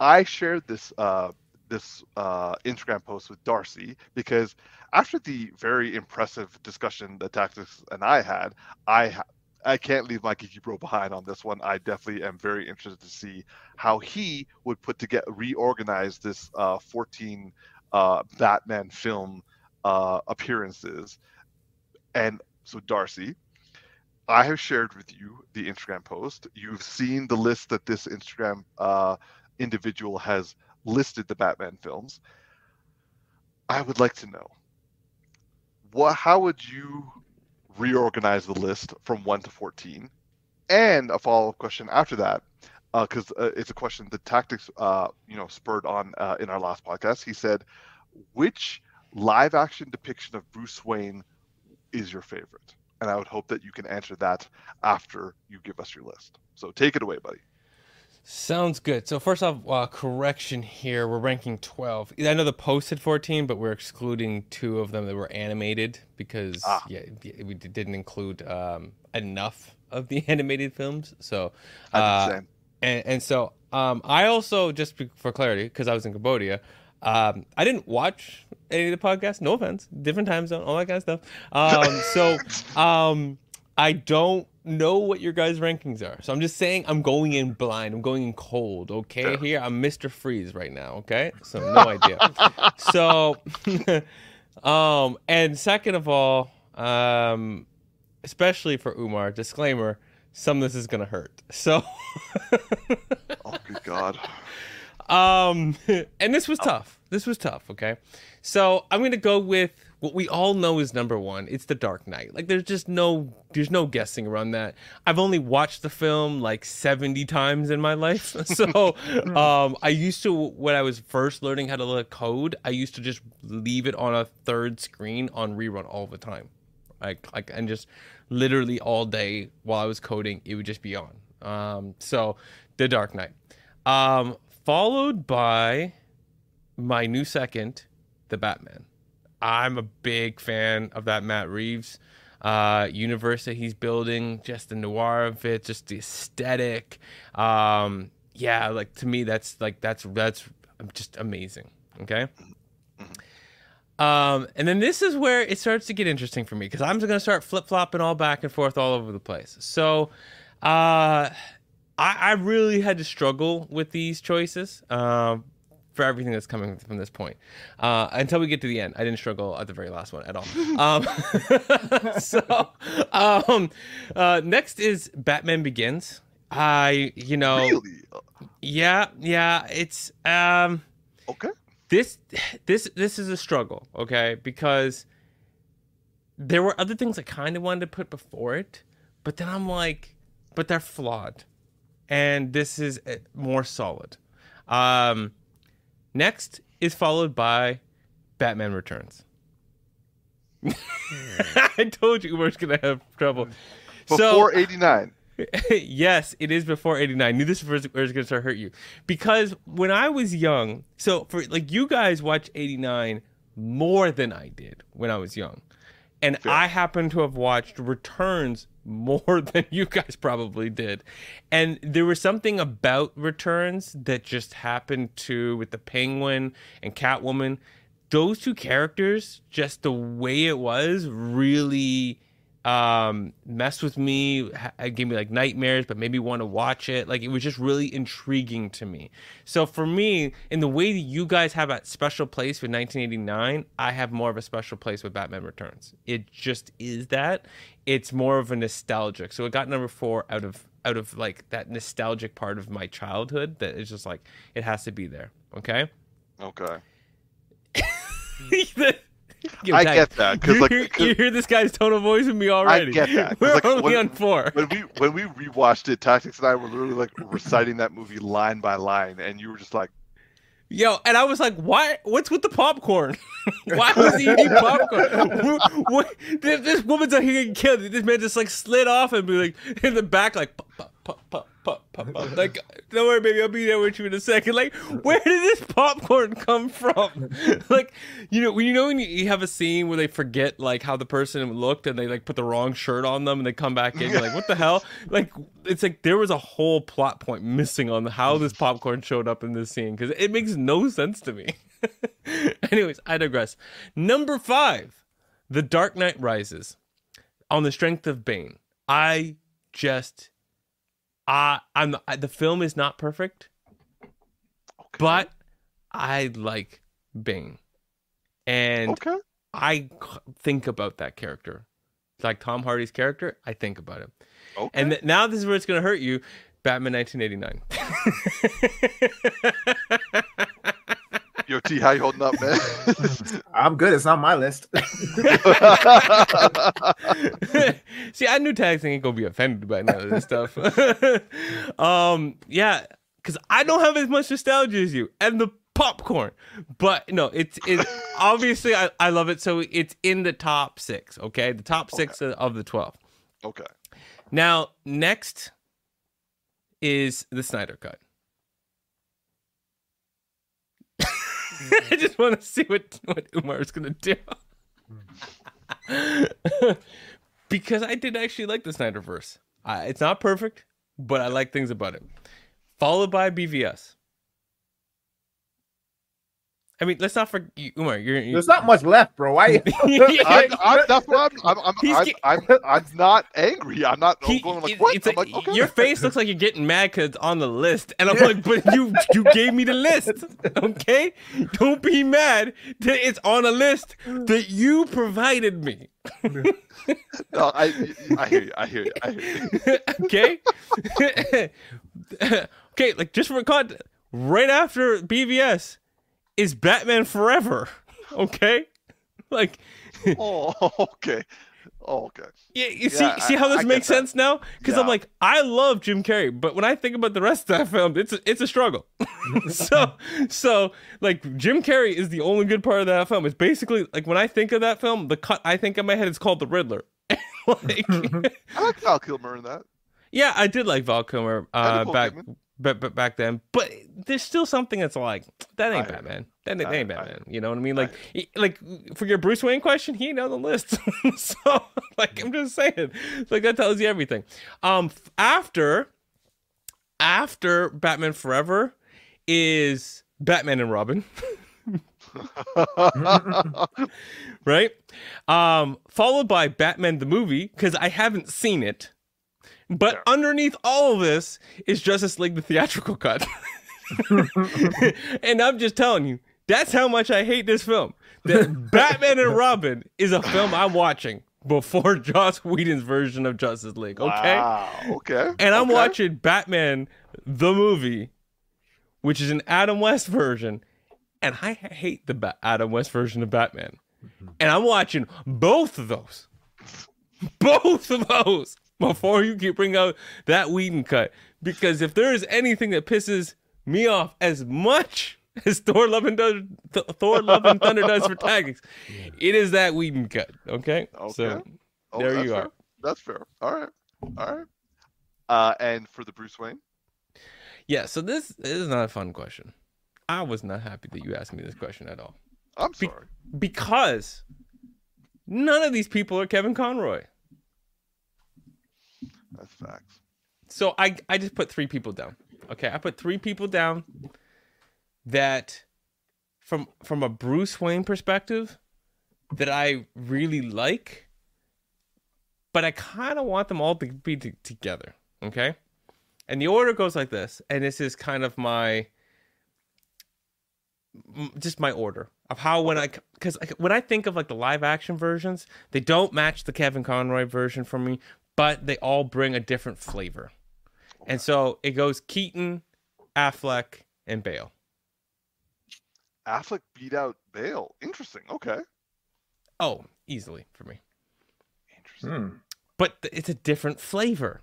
I shared this uh, this uh, Instagram post with Darcy because after the very impressive discussion that Tactics and I had, I ha- I can't leave my geeky bro behind on this one. I definitely am very interested to see how he would put to get reorganize this uh, 14 uh, Batman film uh, appearances. And so, Darcy, I have shared with you the Instagram post. You've seen the list that this Instagram uh, individual has listed the Batman films. I would like to know what how would you reorganize the list from 1 to 14 and a follow-up question after that because uh, it's a question the tactics uh, you know spurred on uh, in our last podcast he said which live action depiction of bruce wayne is your favorite and i would hope that you can answer that after you give us your list so take it away buddy Sounds good. So first off, uh, correction here. We're ranking 12. I know the post had 14, but we're excluding two of them that were animated because Ah. yeah, we didn't include um, enough of the animated films. So i did uh, the same and, and so um, I also just for clarity because I was in Cambodia. Um, I didn't watch any of the podcasts. No offense, different time zone, all that kind of stuff. Um, so um, I don't know what your guys' rankings are. So I'm just saying I'm going in blind. I'm going in cold. Okay, here I'm Mr. Freeze right now. Okay, so no idea. so, um, and second of all, um, especially for Umar, disclaimer: some of this is gonna hurt. So. oh good god Um, and this was tough. This was tough. Okay, so I'm gonna go with what we all know is number one. It's The Dark Knight. Like, there's just no, there's no guessing around that. I've only watched the film like 70 times in my life. So, um, I used to when I was first learning how to code, I used to just leave it on a third screen on rerun all the time, like, like, and just literally all day while I was coding, it would just be on. Um, so, The Dark Knight. Um, followed by my new second, The Batman. I'm a big fan of that Matt Reeves uh, universe that he's building, just the noir of it, just the aesthetic. Um, yeah, like to me, that's like that's that's just amazing. Okay. Um, and then this is where it starts to get interesting for me because I'm gonna start flip flopping all back and forth all over the place. So, uh, I, I really had to struggle with these choices um, for everything that's coming from this point uh, until we get to the end. I didn't struggle at the very last one at all. um, so um, uh, next is Batman Begins. I, you know, really yeah, yeah, it's um, okay this this this is a struggle, okay? Because there were other things I kind of wanted to put before it, but then I'm like, but they're flawed, and this is uh, more solid. Um, next is followed by Batman Returns. I told you we were gonna have trouble. before 89 yes, it is before 89. I knew this was going to start hurt you. Because when I was young, so for like you guys watch 89 more than I did when I was young. And Fair. I happen to have watched Returns more than you guys probably did. And there was something about Returns that just happened to with the Penguin and Catwoman. Those two characters, just the way it was, really um messed with me gave me like nightmares but made me want to watch it. Like it was just really intriguing to me. So for me in the way that you guys have a special place with 1989 i have more of a special place with batman returns. It just is that. It's more of a nostalgic. So it got number four out of out of like that nostalgic part of my childhood that is just like it has to be there okay? Okay I get that because like you hear, you hear this guy's tone of voice in me already. I get that. We're like, only when, on four. When we when we rewatched it, Tactics and I were literally like reciting that movie line by line, and you were just like, Yo, and I was like, "Why? What's with the popcorn? Why was he eating popcorn? what, this, this woman's like getting killed. This man just like slid off and be like in the back, like pop, pop, pop, pop, pop, pop. Like, don't worry, baby, I'll be there with you in a second. Like, where did this popcorn come from? like, you know, when you know when you have a scene where they forget like how the person looked and they like put the wrong shirt on them and they come back in, you're like, what the hell? Like, it's like there was a whole plot point missing on how this popcorn showed up in this scene because it makes no sense to me. Anyways, I digress. Number five, The Dark Knight Rises. On the strength of Bane, I just uh, I'm I, the film is not perfect, okay. but I like Bane, and okay. I think about that character, like Tom Hardy's character. I think about him, okay. and th- now this is where it's gonna hurt you. Batman 1989. Yo, T, how you holding up, man? I'm good. It's not my list. See, I knew tags ain't gonna be offended by none of this stuff. um, yeah, because I don't have as much nostalgia as you, and the popcorn. But no, it's it. obviously I, I love it. So it's in the top six. Okay, the top six okay. of the twelve. Okay. Now next is the Snyder Cut. I just want to see what what Umar's gonna do. because I did actually like the Snyderverse. Uh, it's not perfect, but I like things about it. Followed by BVS. I mean, let's not forget Umar. You're, you're, There's not much left, bro. Why? I, I, that's what I'm. I'm, I'm, I'm, I'm, I'm not angry. I'm not he, going like what? I'm like, okay. Your face looks like you're getting mad because it's on the list, and I'm like, but you you gave me the list, okay? Don't be mad that it's on a list that you provided me. no, I I hear you. I hear you. I hear you. okay. okay, like just for context, right after BVS is Batman Forever. Okay? Like Oh, okay. Oh, okay. Yeah, you see yeah, see how this I, makes I sense now? Because yeah. I'm like, I love Jim Carrey, but when I think about the rest of that film, it's a, it's a struggle. so so like Jim Carrey is the only good part of that film. It's basically like when I think of that film, the cut I think in my head is called The Riddler. like, I like Val Kilmer in that. Yeah, I did like Val Kilmer uh, back but, but back then. But there's still something that's like that ain't I, Batman. That, that ain't Batman. I, you know what I mean? Like, I, like for your Bruce Wayne question, he ain't on the list. so, like, I'm just saying, like that tells you everything. Um, after, after Batman Forever, is Batman and Robin. right? Um, followed by Batman the movie because I haven't seen it. But yeah. underneath all of this is Justice League the theatrical cut. and I'm just telling you, that's how much I hate this film. That Batman and Robin is a film I'm watching before Joss Whedon's version of Justice League. Okay. Wow. Okay. And I'm okay. watching Batman the movie, which is an Adam West version, and I hate the ba- Adam West version of Batman. Mm-hmm. And I'm watching both of those. Both of those before you keep bring out that Whedon cut. Because if there is anything that pisses me off as much as Thor Love and does, Th- Thor Love and Thunder does for Tactics, it is that Whedon cut. Okay, okay. so oh, there you fair. are. That's fair. All right, all right. Uh, and for the Bruce Wayne, Yeah, so this, this is not a fun question. I was not happy that you asked me this question at all. I'm Be- sorry. Because none of these people are Kevin Conroy. That's facts. So I I just put three people down. Okay, I put three people down that from from a Bruce Wayne perspective that I really like, but I kind of want them all to be t- together. Okay, and the order goes like this, and this is kind of my just my order of how when I because when I think of like the live action versions, they don't match the Kevin Conroy version for me, but they all bring a different flavor. And so it goes Keaton, Affleck, and Bale. Affleck beat out Bale. Interesting. Okay. Oh, easily for me. Interesting. Hmm. But th- it's a different flavor.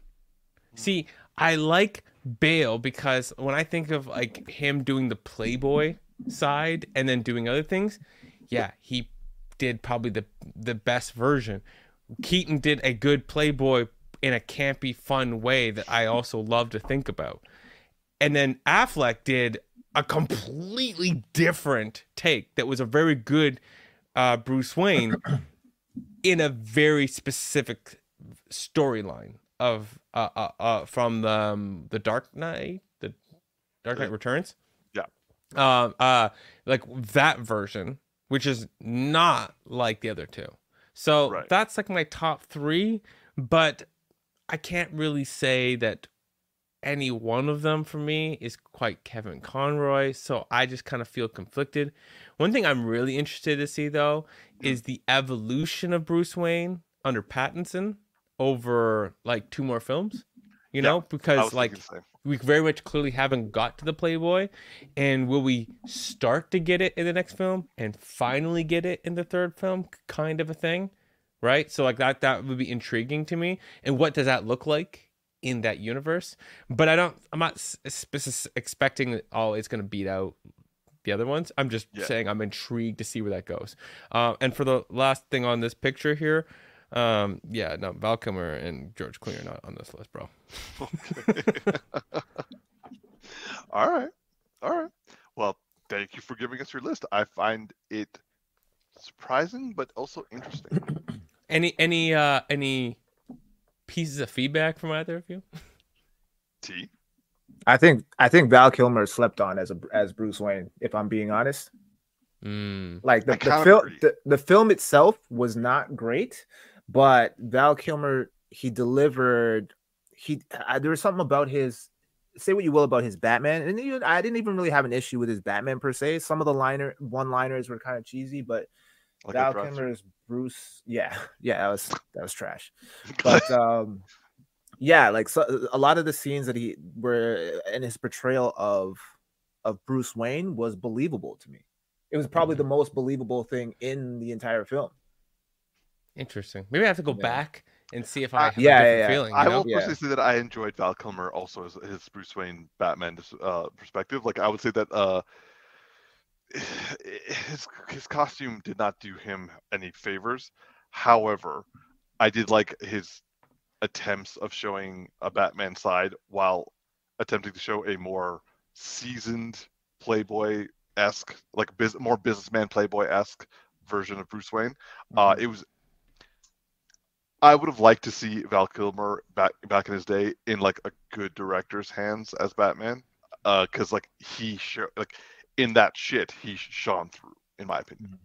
See, I like Bale because when I think of like him doing the Playboy side and then doing other things, yeah, he did probably the the best version. Keaton did a good Playboy in a campy, fun way that I also love to think about. And then Affleck did a completely different take that was a very good uh, Bruce Wayne in a very specific storyline of uh, uh, uh from the um, the Dark Knight, the Dark Knight Returns. Yeah. Um. Uh. Like that version, which is not like the other two. So Right. that's like my top three, but I can't really say that any one of them for me is quite Kevin Conroy. So I just kind of feel conflicted. One thing I'm really interested to see though is the evolution of Bruce Wayne under Pattinson over like two more films. You Yeah, know, because like thinking the same. We very much clearly haven't got to the Playboy, and will we start to get it in the next film and finally get it in the third film, kind of a thing, right? So like that that would be intriguing to me. And what does that look like in that universe? But I don't. I'm not expecting that, oh it's gonna beat out the other ones. I'm just Yeah. saying I'm intrigued to see where that goes. Uh, and for the last thing on this picture here. Um, yeah, no, Val Kilmer and George Clooney are not on this list, bro. All right. All right. Well, thank you for giving us your list. I find it surprising, but also interesting. Any any uh any pieces of feedback from either of you? T. I think I think Val Kilmer slept on as a as Bruce Wayne. If I'm being honest, Mm. like the, the kinda film the, the film itself was not great, but Val Kilmer he delivered. He there was something about his. Say what you will about his Batman, and even, I didn't even really have an issue with his Batman per se. Some of the liner one liners were kind of cheesy, but Like Val. Kilmer's Bruce, yeah, yeah, that was that was trash. But um, yeah, like so, a lot of the scenes that he were in his portrayal of of Bruce Wayne was believable to me. It was probably the most believable thing in the entire film. Interesting. Maybe I have to go Yeah. back and see if Uh, I have yeah, a different yeah, yeah. feeling. You I know? will Yeah. personally say that I enjoyed Val Kilmer also as his Bruce Wayne Batman uh, perspective. Like I would say that uh, his his costume did not do him any favors. However, I did like his attempts of showing a Batman side while attempting to show a more seasoned Playboy esque, like biz- more businessman Playboy esque version of Bruce Wayne. Uh, Mm-hmm. it was. I would have liked to see Val Kilmer back back in his day in like a good director's hands as Batman, because like he sho- like in that shit he shone through, in my opinion.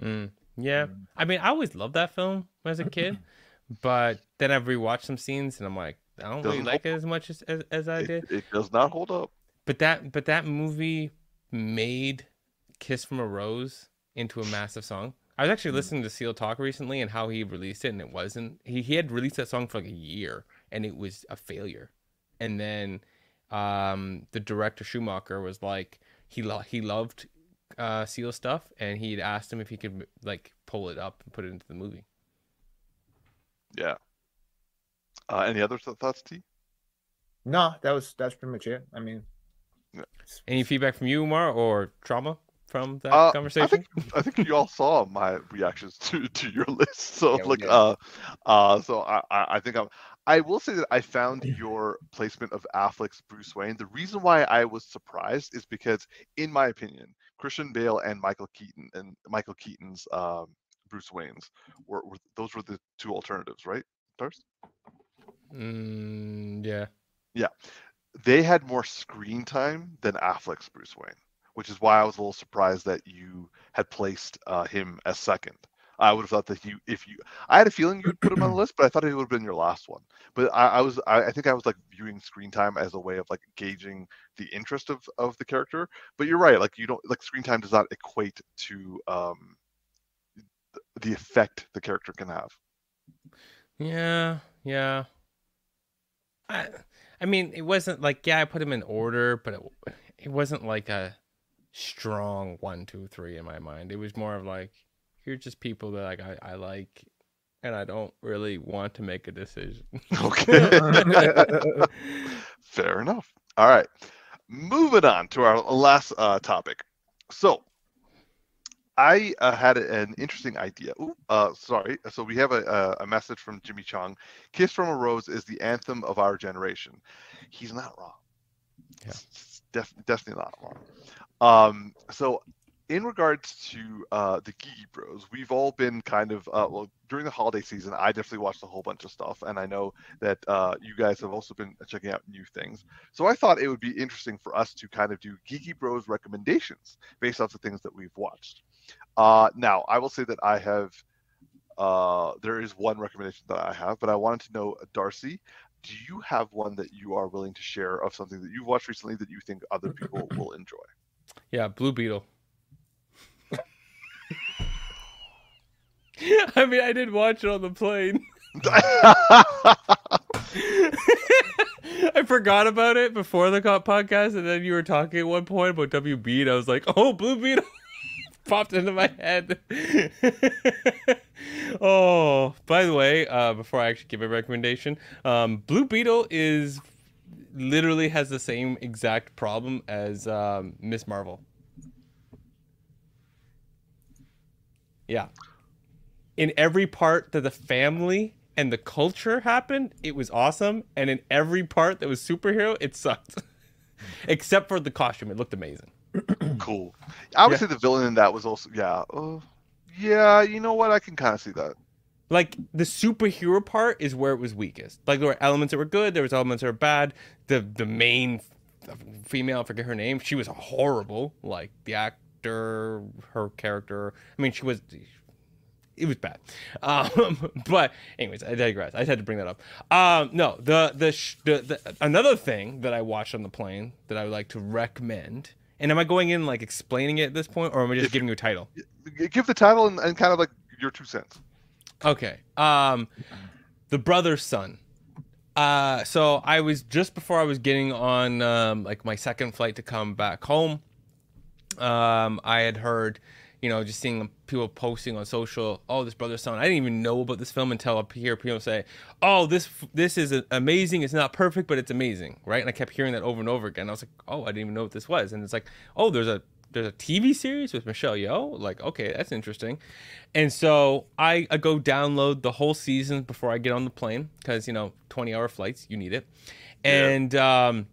Mm. Yeah. Mhm. I mean, I always loved that film as a kid, but then I've rewatched some scenes and I'm like, I don't really Doesn't like it as much as, as, as I It, did. it does not hold up. But that but that movie made Kiss from a Rose into a massive song. I was actually listening to Seal talk recently and how he released it and it wasn't he, he had released that song for like a year and it was a failure. And then um the director Schumacher was like he lo- he loved uh Seal stuff and he'd asked him if he could like pull it up and put it into the movie. Yeah. Uh, any other th- thoughts, T? No, that was that's pretty much it. I mean, Any feedback from you, Umar, or trauma from that Uh, conversation? I think I think you all saw my reactions to, to your list. So Yeah, like uh uh so I, I I think I'm I will say that I found your placement of Affleck's Bruce Wayne. The reason why I was surprised is because, in my opinion, Christian Bale and Michael Keaton and Michael Keaton's um, Bruce Wayne's were, were, those were the two alternatives, right? First. Mm, yeah. Yeah, they had more screen time than Affleck's Bruce Wayne, which is why I was a little surprised that you had placed uh, him as second. I would have thought that you, if you, I had a feeling you'd put him on the list, but I thought it would have been your last one. But I, I was, I, I, think I was like viewing screen time as a way of like gauging the interest of of the character. But you're right, like you don't like screen time does not equate to um the effect the character can have. Yeah, yeah. I, I mean, it wasn't like yeah, I put him in order, but it, it wasn't like a strong one, two, three in my mind. It was more of like you're just people that like I, I like and I don't really want to make a decision. okay. Fair enough. All right. Moving on to our last uh, topic. So, I uh, had an interesting idea. Ooh, uh, sorry. So we have a, a message from Jimmy Chung. "Kiss from a Rose" is the anthem of our generation. He's not wrong. Yeah, def- definitely not wrong. Um, so in regards to uh, the Geeky Bros, we've all been kind of uh, well during the holiday season. I definitely watched a whole bunch of stuff, and I know that uh, you guys have also been checking out new things. So I thought it would be interesting for us to kind of do Geeky Bros recommendations based off the things that we've watched. Uh, now, I will say that I have. Uh, there is one recommendation that I have, but I wanted to know, Darcy, do you have one that you are willing to share of something that you've watched recently that you think other people will enjoy? Yeah, Blue Beetle. I mean, I did watch it on the plane. I forgot about it before the podcast, and then you were talking at one point about WB, and I was like, "Oh, Blue Beetle." popped into my head. oh, by the way, uh, before I actually give a recommendation, um, Blue Beetle is literally has the same exact problem as um, Miss Marvel. Yeah. In every part that the family and the culture happened, it was awesome. And in every part that was superhero, it sucked. Except for the costume, it looked amazing. cool. I would yeah. say the villain in that was also yeah. Uh, yeah, you know what? I can kind of see that. Like the superhero part is where it was weakest. Like there were elements that were good, there was elements that were bad. The the main female, I forget her name, she was horrible. Like the actor, her character. I mean, she was it was bad. Um, but anyways, I digress. I just had to bring that up. Um, no, the, the, the the another thing that I watched on the plane that I would like to recommend and am I going in like explaining it at this point, or am I just if, giving you a title? Give the title and, and kind of like your two cents. Okay. Um, the Brothers Sun. Uh, so I was just before I was getting on um, like my second flight to come back home. Um, I had heard you know, just seeing people posting on social, oh, this Brothers Sun. I didn't even know about this film until I hear people say, oh, this this is amazing. It's not perfect, but it's amazing, right? And I kept hearing that over and over again. I was like, oh, I didn't even know what this was. And it's like, oh, there's a there's a TV series with Michelle Yeoh. Like, okay, that's interesting. And so I, I go download the whole season before I get on the plane because you know, 20 hour flights, you need it. And yeah. um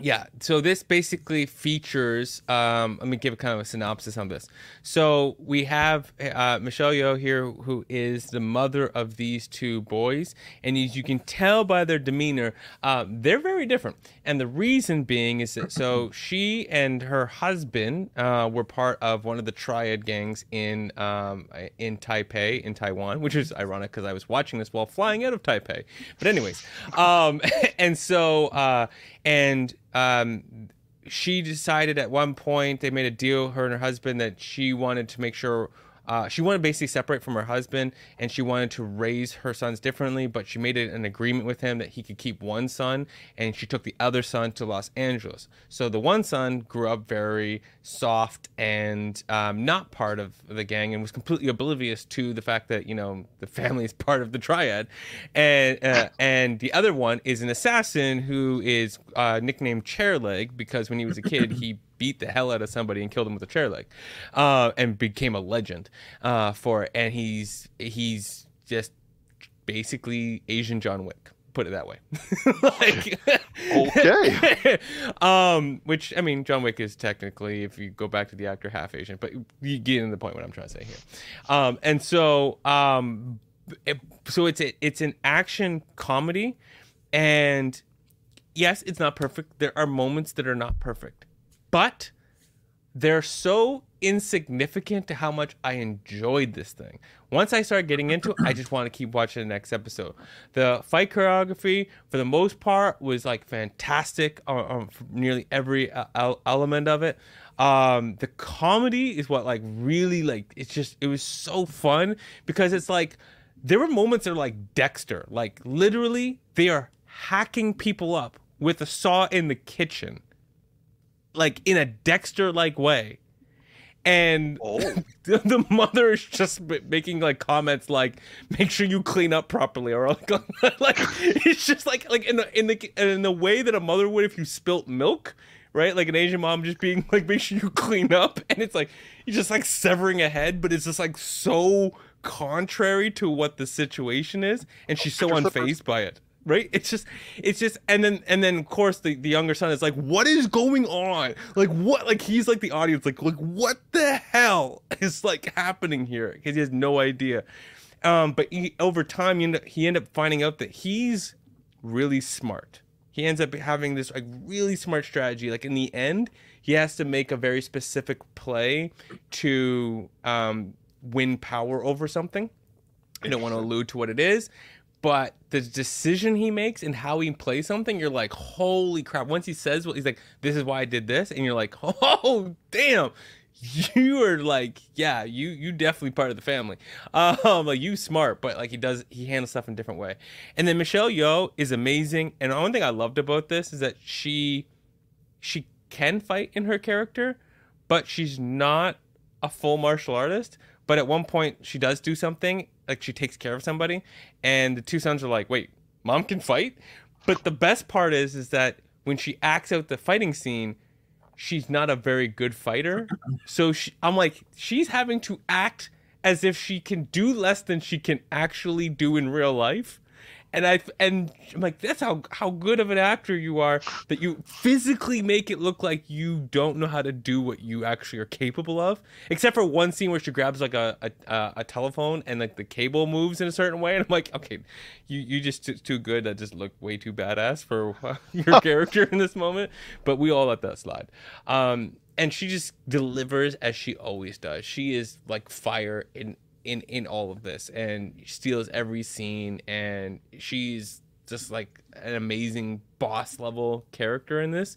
yeah so this basically features um, let me give a kind of a synopsis on this. So we have uh, michelle yeoh here who is the mother of these two boys and as you can tell by their demeanor uh, they're very different. And the reason being is that so she and her husband uh, were part of one of the triad gangs in um, in taipei in taiwan which is ironic because i was watching this while flying out of taipei. But anyways um, and so uh, and um, she decided at one point they made a deal her and her husband that she wanted to make sure uh, she wanted to basically separate from her husband and she wanted to raise her sons differently, but she made an agreement with him that he could keep one son and she took the other son to Los Angeles. So the one son grew up very soft and um, not part of the gang and was completely oblivious to the fact that, you know, the family is part of the triad. And, uh, and the other one is an assassin who is uh, nicknamed Chairleg because when he was a kid, he beat the hell out of somebody and killed him with a chair leg, uh, and became a legend uh, for it. And he's he's just basically Asian John Wick put it that way. like, okay. um, which I mean, John Wick is technically, if you go back to the actor, half Asian, but you get in the point what I'm trying to say here. Um, and so, um, it, so it's a, it's an action comedy, and yes, it's not perfect. There are moments that are not perfect, but they're so insignificant to how much I enjoyed this thing. Once I started getting into it, I just want to keep watching the next episode. The fight choreography, for the most part, was like fantastic on, on nearly every uh, element of it. Um, the comedy is what like really like it's just it was so fun because it's like there were moments that are like Dexter, like literally they are hacking people up with a saw in the kitchen, like in a Dexter like way. And oh. the mother is just making like comments like make sure you clean up properly or like, like it's just like like in the in the in the way that a mother would if you spilt milk right? Like an asian mom just being like make sure you clean up and it's like you're just like severing a head but it's just like so contrary to what the situation is and she's so unfazed by it right? It's just it's just and then and then of course the, the younger son is like what is going on? Like what like he's like the audience like like what the hell is like happening here? Because he has no idea. Um but he, over time you know, he ended up finding out that he's really smart. He ends up having this like really smart strategy. Like in the end he has to make a very specific play to um win power over something. I don't want to allude to what it is, but the decision he makes and how he plays something, you're like, holy crap. Once he says what he's like, this is why I did this, and you're like, oh damn. You are like, yeah, you you definitely part of the family. Um, like you smart, but like he does he handles stuff in a different way. And then Michelle Yeoh is amazing. And the only thing I loved about this is that she she can fight in her character, but she's not a full martial artist. But at one point she does do something like she takes care of somebody, and the two sons are like, "Wait, mom can fight?" But the best part is, is that when she acts out the fighting scene, she's not a very good fighter. So she, I'm like, she's having to act as if she can do less than she can actually do in real life and I and I'm like, that's how how good of an actor you are that you physically make it look like you don't know how to do what you actually are capable of. Except for one scene where she grabs like a a, a telephone and like the cable moves in a certain way, and I'm like, okay, you you just too, too good. That just look way too badass for your character in this moment. But we all let that slide. Um, and she just delivers as she always does. She is like fire in in in all of this and steals every scene and she's just like an amazing boss level character in this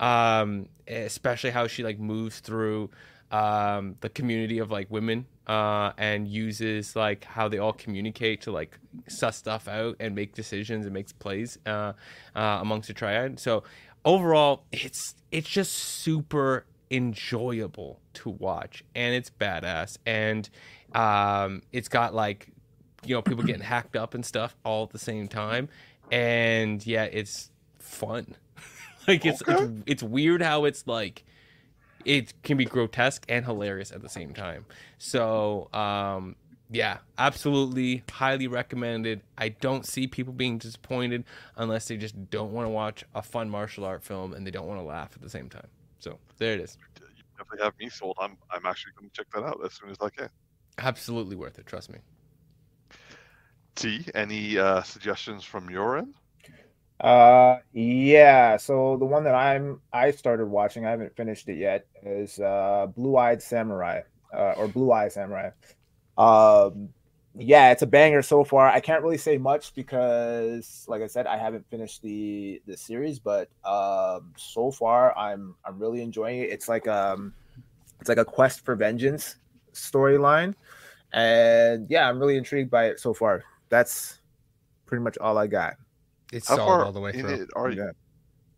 um especially how she like moves through um the community of like women uh and uses like how they all communicate to like suss stuff out and make decisions and makes plays uh, uh amongst the triad. So overall it's it's just super enjoyable to watch and it's badass and um, it's got like, you know, people getting hacked up and stuff all at the same time, and yeah, it's fun. like it's, okay. it's it's weird how it's like it can be grotesque and hilarious at the same time. So, um, yeah, absolutely, highly recommended. I don't see people being disappointed unless they just don't want to watch a fun martial art film and they don't want to laugh at the same time. So there it is. You definitely have me sold. I'm I'm actually going to check that out as soon as I can. Absolutely worth it. Trust me. T, any uh, suggestions from your end? Uh, yeah. So the one that I'm I started watching, I haven't finished it yet, is uh, Blue Eyed Samurai, uh, or Blue Eye Samurai. Um, yeah, it's a banger so far. I can't really say much because, like I said, I haven't finished the the series, but um, so far I'm I'm really enjoying it. It's like um, it's like a quest for vengeance storyline. And yeah, I'm really intrigued by it so far. That's pretty much all I got. It's How solid all the way through. are you? Yeah.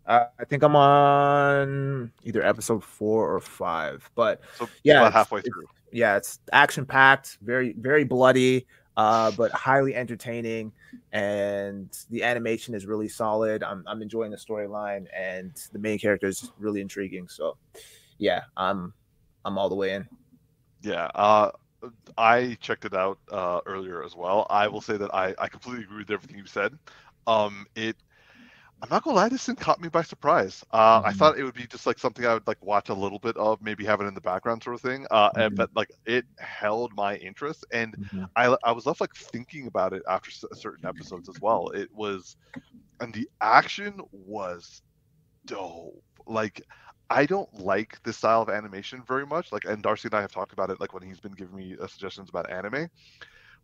Uh, I think I'm on either episode four or five, but so yeah, halfway through. yeah, it's action packed, very very bloody, uh, but highly entertaining, and the animation is really solid. I'm I'm enjoying the storyline, and the main character is really intriguing. So, yeah, I'm I'm all the way in. Yeah, uh, I checked it out uh, earlier as well. I will say that I, I completely agree with everything you said. Um, it I'm not gonna lie, this thing caught me by surprise. Uh, Mm-hmm. I thought it would be just like something I would like watch a little bit of, maybe have it in the background sort of thing. Uh, and, Mhm. but like it held my interest, and Mhm. I I was left like thinking about it after s- certain episodes as well. It was, and the action was dope. Like I don't like this style of animation very much. Like, and Darcy and I have talked about it, like when he's been giving me uh, suggestions about anime.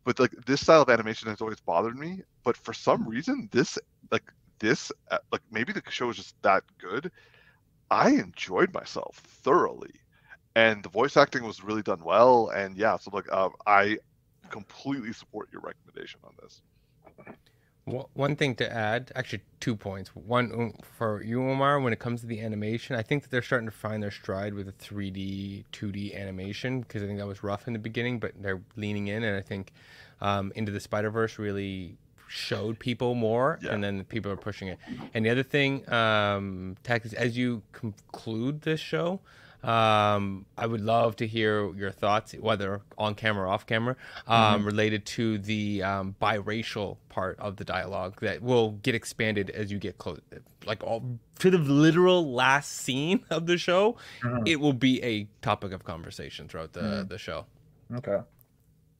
But like this style of animation has always bothered me. But for some reason, this like this uh, like maybe the show is just that good. I enjoyed myself thoroughly, and the voice acting was really done well. And yeah, so like um, I completely support your recommendation on this. One thing to add, actually, two points. One um, for you, Umar, when it comes to the animation, I think that they're starting to find their stride with the 3D, 2D animation because I think that was rough in the beginning, but they're leaning in, and I think um, Into the Spider Verse really showed people more, Yeah. and then people are pushing it. And the other thing, um, as you conclude this show, um, I would love to hear your thoughts, whether on camera or off camera, um, related to the um, biracial part of the dialogue that will get expanded as you get close, like all to the literal last scene of the show. Mhm. It will be a topic of conversation throughout the Mhm. the show. Okay.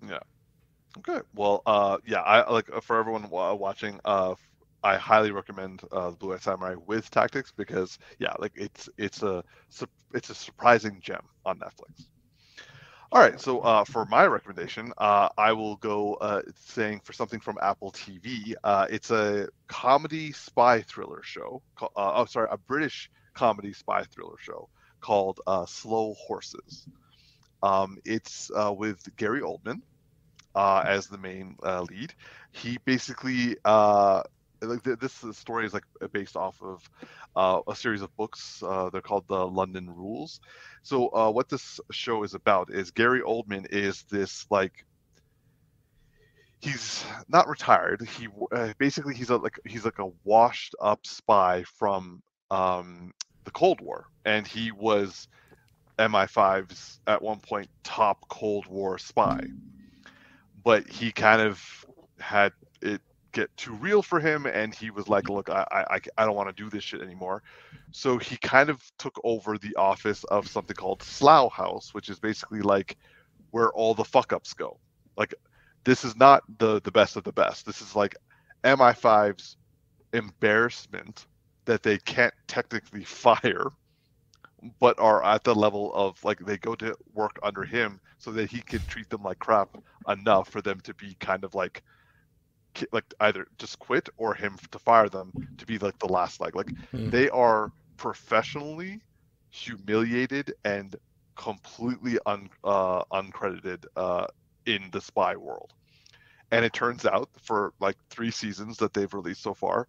Yeah. Okay. Well, uh, yeah, I like uh, for everyone watching, uh, I highly recommend uh, Blue Eyed Samurai with Tactics because yeah, like it's it's a it's a surprising gem on Netflix. All right, so uh, for my recommendation, uh, I will go uh, saying for something from Apple TV. Uh, it's a comedy spy thriller show. Uh, oh, sorry, a British comedy spy thriller show called uh, Slow Horses. Um, it's with Gary Oldman as the main lead. He basically like th- this story is like based off of uh, a series of books. Uh, they're called the London Rules. So uh, what this show is about is Gary Oldman is this like he's not retired. He uh, basically he's a like he's like a washed up spy from um, the Cold War, and he was MI5's at one point top Cold War spy but he kind of had it get too real for him and he was like look i i, I don't want to do this shit anymore. So he kind of took over the office of something called slough house which is basically like where all the fuck ups go. Like this is not the the best of the best. This is like mi5's embarrassment that they can't technically fire but are at the level of like they go to work under him so that he can treat them like crap enough for them to be kind of like like either just quit or him to fire them to be like the last leg. Like Hmm. they are professionally humiliated and completely un, uh, uncredited uh, in the spy world. And it turns out for like three seasons that they've released so far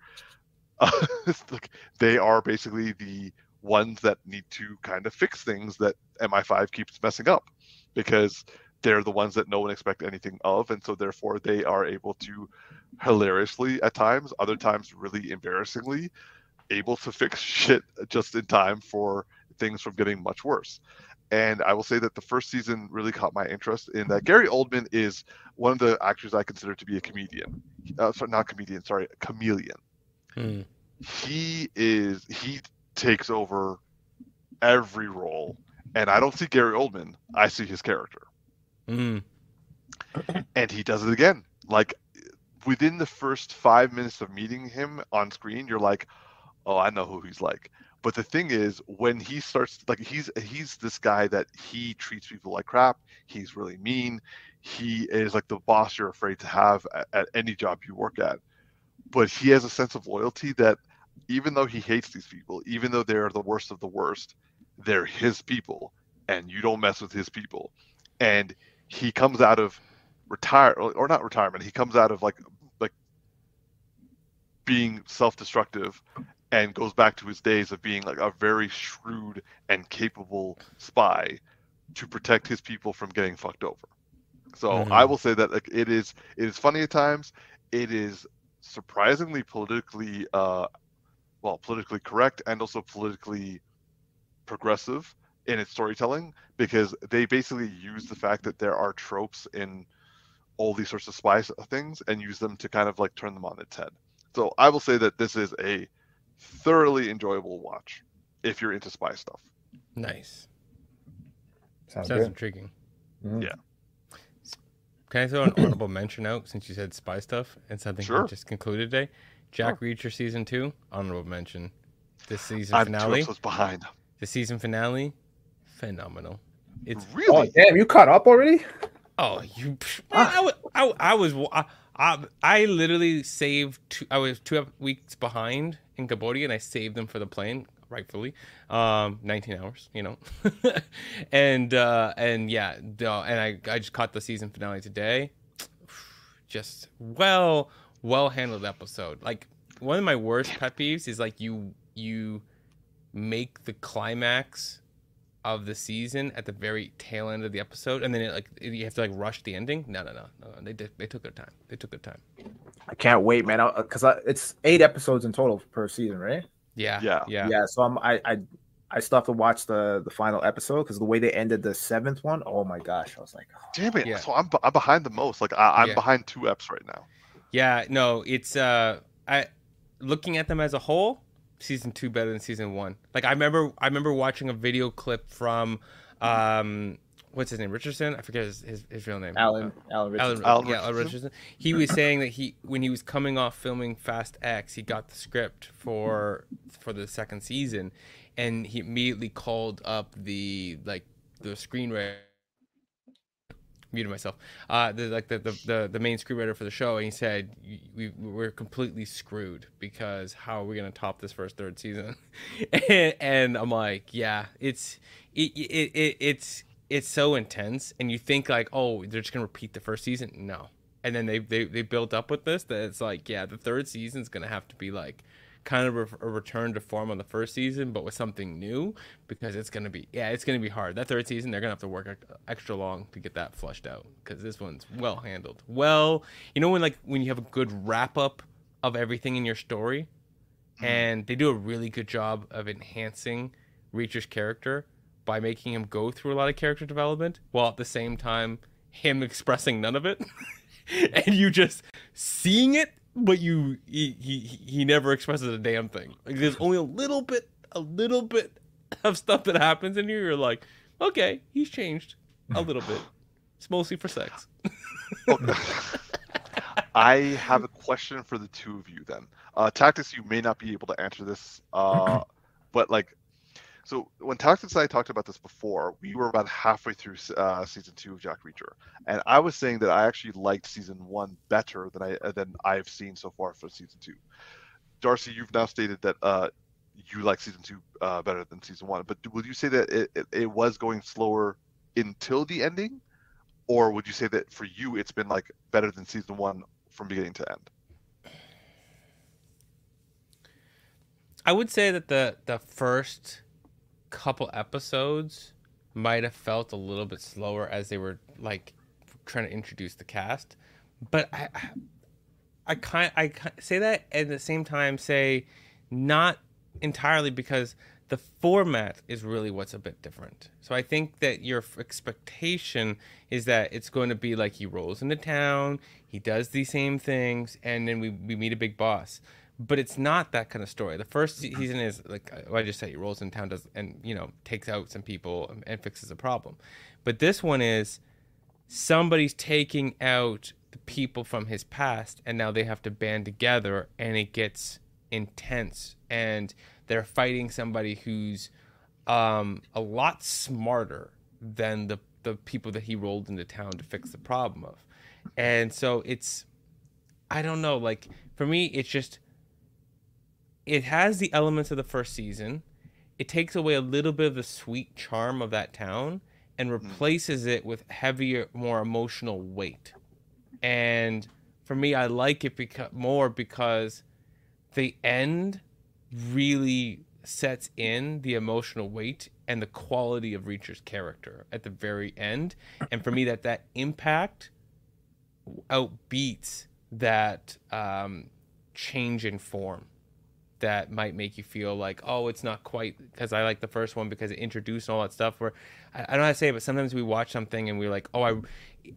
like they are basically the ones that need to kind of fix things that mi5 keeps messing up. Because they're the ones that no one expect anything of and so therefore they are able to hilariously at times other times really embarrassingly able to fix shit just in time for things from getting much worse. And i will say that the first season really caught my interest in that gary oldman is one of the actors i consider to be a comedian. Uh, sorry not comedian sorry chameleon. Hmm. he is he takes over every role and i don't see gary oldman i see his character Mm. and he does it again. Like within the first five minutes of meeting him on screen, you're like, "Oh, I know who he's like." But the thing is, when he starts, like he's he's this guy that he treats people like crap. He's really mean. He is like the boss you're afraid to have at, at any job you work at. But he has a sense of loyalty that, even though he hates these people, even though they're the worst of the worst, they're his people, and you don't mess with his people. And he comes out of retire or not retirement. He comes out of like like being self-destructive and goes back to his days of being like a very shrewd and capable spy to protect his people from getting fucked over. So Mhm. I will say that like it is it is funny at times. It is surprisingly politically uh well politically correct and also politically progressive in its storytelling because they basically use the fact that there are tropes in all these sorts of spy things and use them to kind of like turn them on its head. So I will say that this is a thoroughly enjoyable watch if you're into spy stuff. Nice. Sounds, Sounds good. intriguing. Mhm. Yeah. Can I throw an honorable mention out since you said spy stuff and something Sure. we just concluded today? Jack Reacher season two, honorable mention. This season I'm two finale, episodes behind. the season finale, phenomenal. It's really Oh damn, you caught up already? oh you, man, I, was, I, I was I, I, I literally saved. Two, I was two weeks behind in Cambodia, and I saved them for the plane, rightfully. Um, 19 hours, you know, and uh, and yeah, and I I just caught the season finale today. Just well well handled episode. Like one of my worst pet peeves is like you you make the climax of the season at the very tail end of the episode, and then it, like you have to like rush the ending. No, no, no, no. They did. They took their time. They took their time. I can't wait, man. Because it's eight episodes in total per season, right? Yeah, Yeah. yeah. Yeah. So I'm I I, I still have to watch the the final episode because the way they ended the seventh one, oh my gosh, I was like, oh, Damn it! Yeah. So I'm, I'm behind the most. Like I, I'm Yeah. behind two eps right now. Yeah, no, it's uh I looking at them as a whole, season 2 better than season 1. Like I remember I remember watching a video clip from um what's his name? Richardson? I forget his his, his real name. Alan Uh, Alan Alan, Richardson. Alan yeah, Alan Richardson? Richardson. He was saying that he when he was coming off filming Fast X, he got the script for for the second season and he immediately called up the like the screenwriter muted myself. Uh, the like the, the the the main screenwriter for the show, and he said we we're completely screwed because how are we gonna top this first third season? and, and I'm like, yeah, it's it, it, it it's it's so intense, and you think like, oh, they're just gonna repeat the first season? No. And then they they they built up with this that it's like, yeah, the third season's gonna have to be like kind of a, return to form on the first season, but with something new because it's gonna be yeah, it's gonna be hard. That third season, they're gonna have to work extra long to get that flushed out because this one's well handled. Well, you know when like when you have a good wrap up of everything in your story, mm-hmm. and they do a really good job of enhancing Reacher's character by making him go through a lot of character development while at the same time him expressing none of it, and you just seeing it but you he, he he never expresses a damn thing. Like there's only a little bit a little bit of stuff that happens in here. You're like, okay, he's changed a little bit. It's mostly for sex. I have a question for the two of you then. Uh, Tactics, you may not be able to answer this, uh, but like, so when Tactics and I talked about this before, we were about halfway through uh, season two of Jack Reacher, and I was saying that I actually liked season one better than I than I've seen so far for season two. Darcy, you've now stated that uh, you like season two uh, better than season one, but would you say that it, it, it was going slower until the ending, or would you say that for you it's been like better than season one from beginning to end? I would say that the the first couple episodes might have felt a little bit slower as they were like trying to introduce the cast, but I I, I kind I say that at the same time say not entirely because the format is really what's a bit different. So I think that your expectation is that it's going to be like he rolls into town, he does these same things, and then we, we meet a big boss. But it's not that kind of story. The first season is like uh, I just said. He rolls in town, does and you know takes out some people and, and fixes a problem. But this one is somebody's taking out the people from his past and now they have to band together and it gets intense and they're fighting somebody who's um, a lot smarter than the the people that he rolled into town to fix the problem of and so it's i don't know like for me it's just it has the elements of the first season it takes away a little bit of the sweet charm of that town and replaces it with heavier, more emotional weight. And for me, I like it beca- more because the end really sets in the emotional weight and the quality of Reacher's character at the very end. And for me, that that impact outbeats that um, change in form that might make you feel like, oh, it's not quite because I like the first one because it introduced all that stuff. Where I, I don't know how to say it, but sometimes we watch something and we're like, oh, I,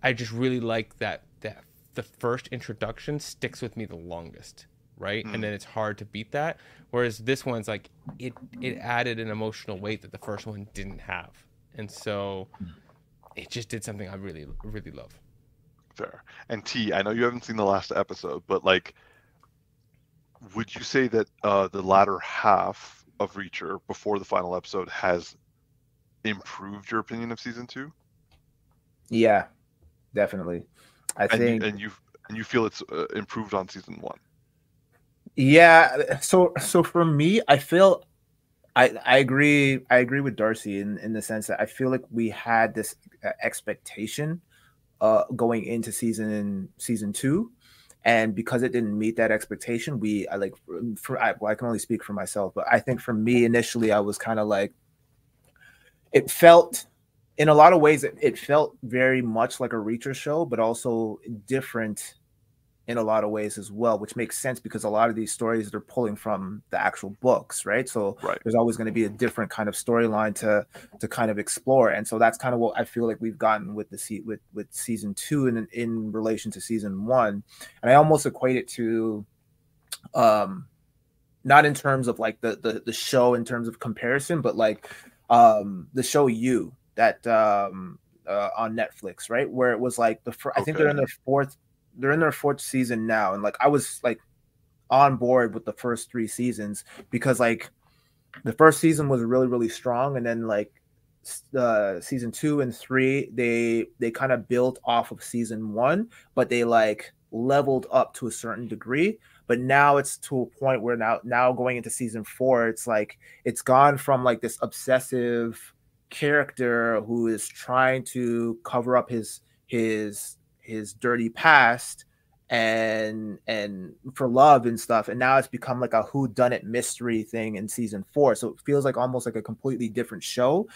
I just really like that that the first introduction sticks with me the longest. right? Mm. And then it's hard to beat that. Whereas this one's like it it added an emotional weight that the first one didn't have, and so it just did something I really really love. Fair. And T, I know you haven't seen the last episode, but like, would you say that uh, the latter half of Reacher before the final episode has improved your opinion of season two? Yeah, definitely. I and think, you, and you and you feel it's uh, improved on season one. yeah. So, so for me, I feel, I I agree. I agree with Darcy in in the sense that I feel like we had this uh, expectation, uh, going into season season two, and because it didn't meet that expectation, we I like for I, well, I can only speak for myself, but I think for me initially, I was kind of like, it felt in a lot of ways it, it felt very much like a reacher show but also different in a lot of ways as well which makes sense because a lot of these stories they're pulling from the actual books right so Right. there's always going to be a different kind of storyline to to kind of explore and so that's kind of what i feel like we've gotten with the se- with with season two and in in relation to season one and i almost equate it to um not in terms of like the the, the show in terms of comparison but like um the show you that um uh, on Netflix, right? Where it was like the fir- I think they're in Okay. their fourth they're in their fourth season now and like I was like on board with the first 3 seasons because like the first season was really really strong and then like uh season 2 and 3 they they kind of built off of season 1 but they like leveled up to a certain degree. But now it's to a point where now now going into season 4 it's like it's gone from like this obsessive character who is trying to cover up his his his dirty past and and for love and stuff and now it's become like a who done it mystery thing in season 4 so it feels like almost like a completely different show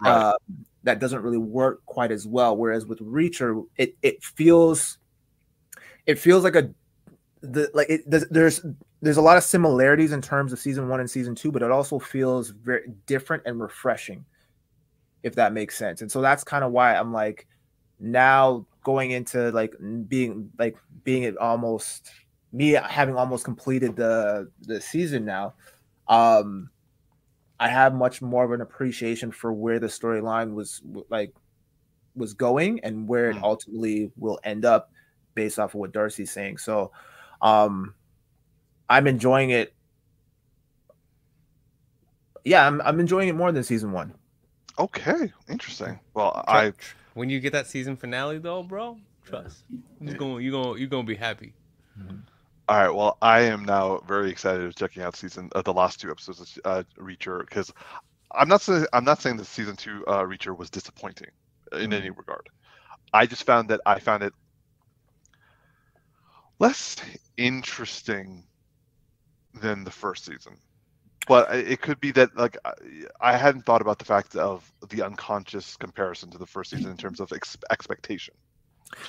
Right. uh, that doesn't really work quite as well whereas with reacher it it feels it feels like a the like it there's there's a lot of similarities in terms of season one and season two, but it also feels very different and refreshing, if that makes sense. And so that's kind of why I'm like now going into like being like being it almost me having almost completed the the season now. Um I have much more of an appreciation for where the storyline was like was going and where it Mm. ultimately will end up based off of what Darcy's saying. So um I'm enjoying it. Yeah, I'm I'm enjoying it more than season one. Okay, interesting. Well, I when you get that season finale though, bro, trust. You're going you going you going to be happy. all right. Well, I am now very excited of checking out season uh, the last two episodes of uh, Reacher because I'm not saying I'm not saying that season two uh, Reacher was disappointing in any regard. I just found that I found it less interesting than the first season. But it could be that like I- hadn't thought about the fact of the unconscious comparison to the first season in terms of ex- expectation.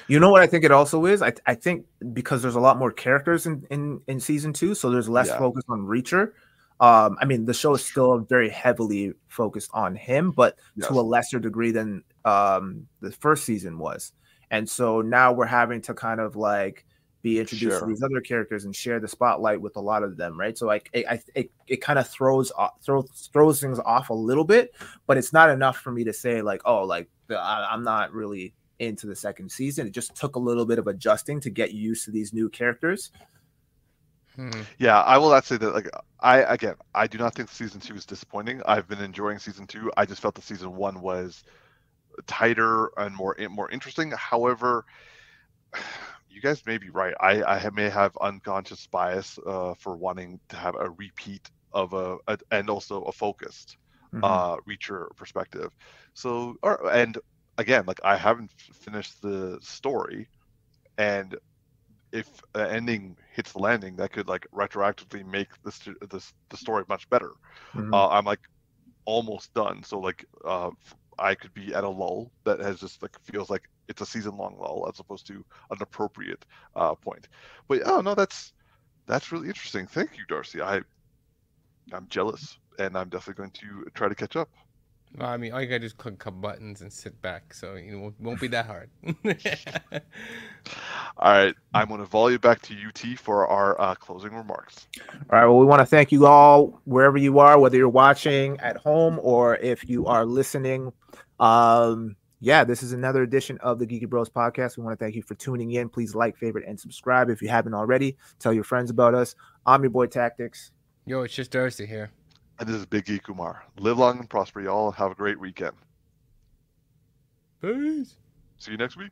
You know what I think it also is? I I think because there's a lot more characters in in, in season two, so there's less Yeah. focus on Reacher. Um, I mean, the show is still very heavily focused on him, but Yes. to a lesser degree than um the first season was. And so now we're having to kind of like be introduced Sure. to these other characters and share the spotlight with a lot of them, right? So like it, I, it, it kind of throws off, throws throws things off a little bit, but it's not enough for me to say like, oh, like the, I, I'm not really into the second season. It just took a little bit of adjusting to get used to these new characters. Hmm. Yeah, I will not say that. Like, I again, I do not think season two is disappointing. I've been enjoying season two. I just felt that season one was tighter and more more interesting. However, you guys may be right. I I may have unconscious bias uh, for wanting to have a repeat of a, a and also a focused Mhm. uh reacher perspective. So, or and again, like I haven't f- finished the story, and if an ending hits the landing, that could like retroactively make this this the story much better. Mhm. Uh, I'm like almost done, so like uh, I could be at a lull that has just like feels like it's a season long lull as opposed to an appropriate uh, point. But oh no, that's that's really interesting. Thank you, Darcy. I I'm jealous, and I'm definitely going to try to catch up. Well, I mean, all you gotta do is click a couple buttons and sit back, so you know, it won't be that hard. All right, I'm going to volley you back to UT for our uh, closing remarks. All right. Well, we want to thank you all wherever you are, whether you're watching at home or if you are listening. Um, yeah, this is another edition of the Geeky Bros podcast. We want to thank you for tuning in. Please like, favorite, and subscribe if you haven't already. Tell your friends about us. I'm your boy Tactics. Yo, it's just Darcy here. And this is Big E Kumar. Live long and prosper, y'all. Have a great weekend. Peace. See you next week.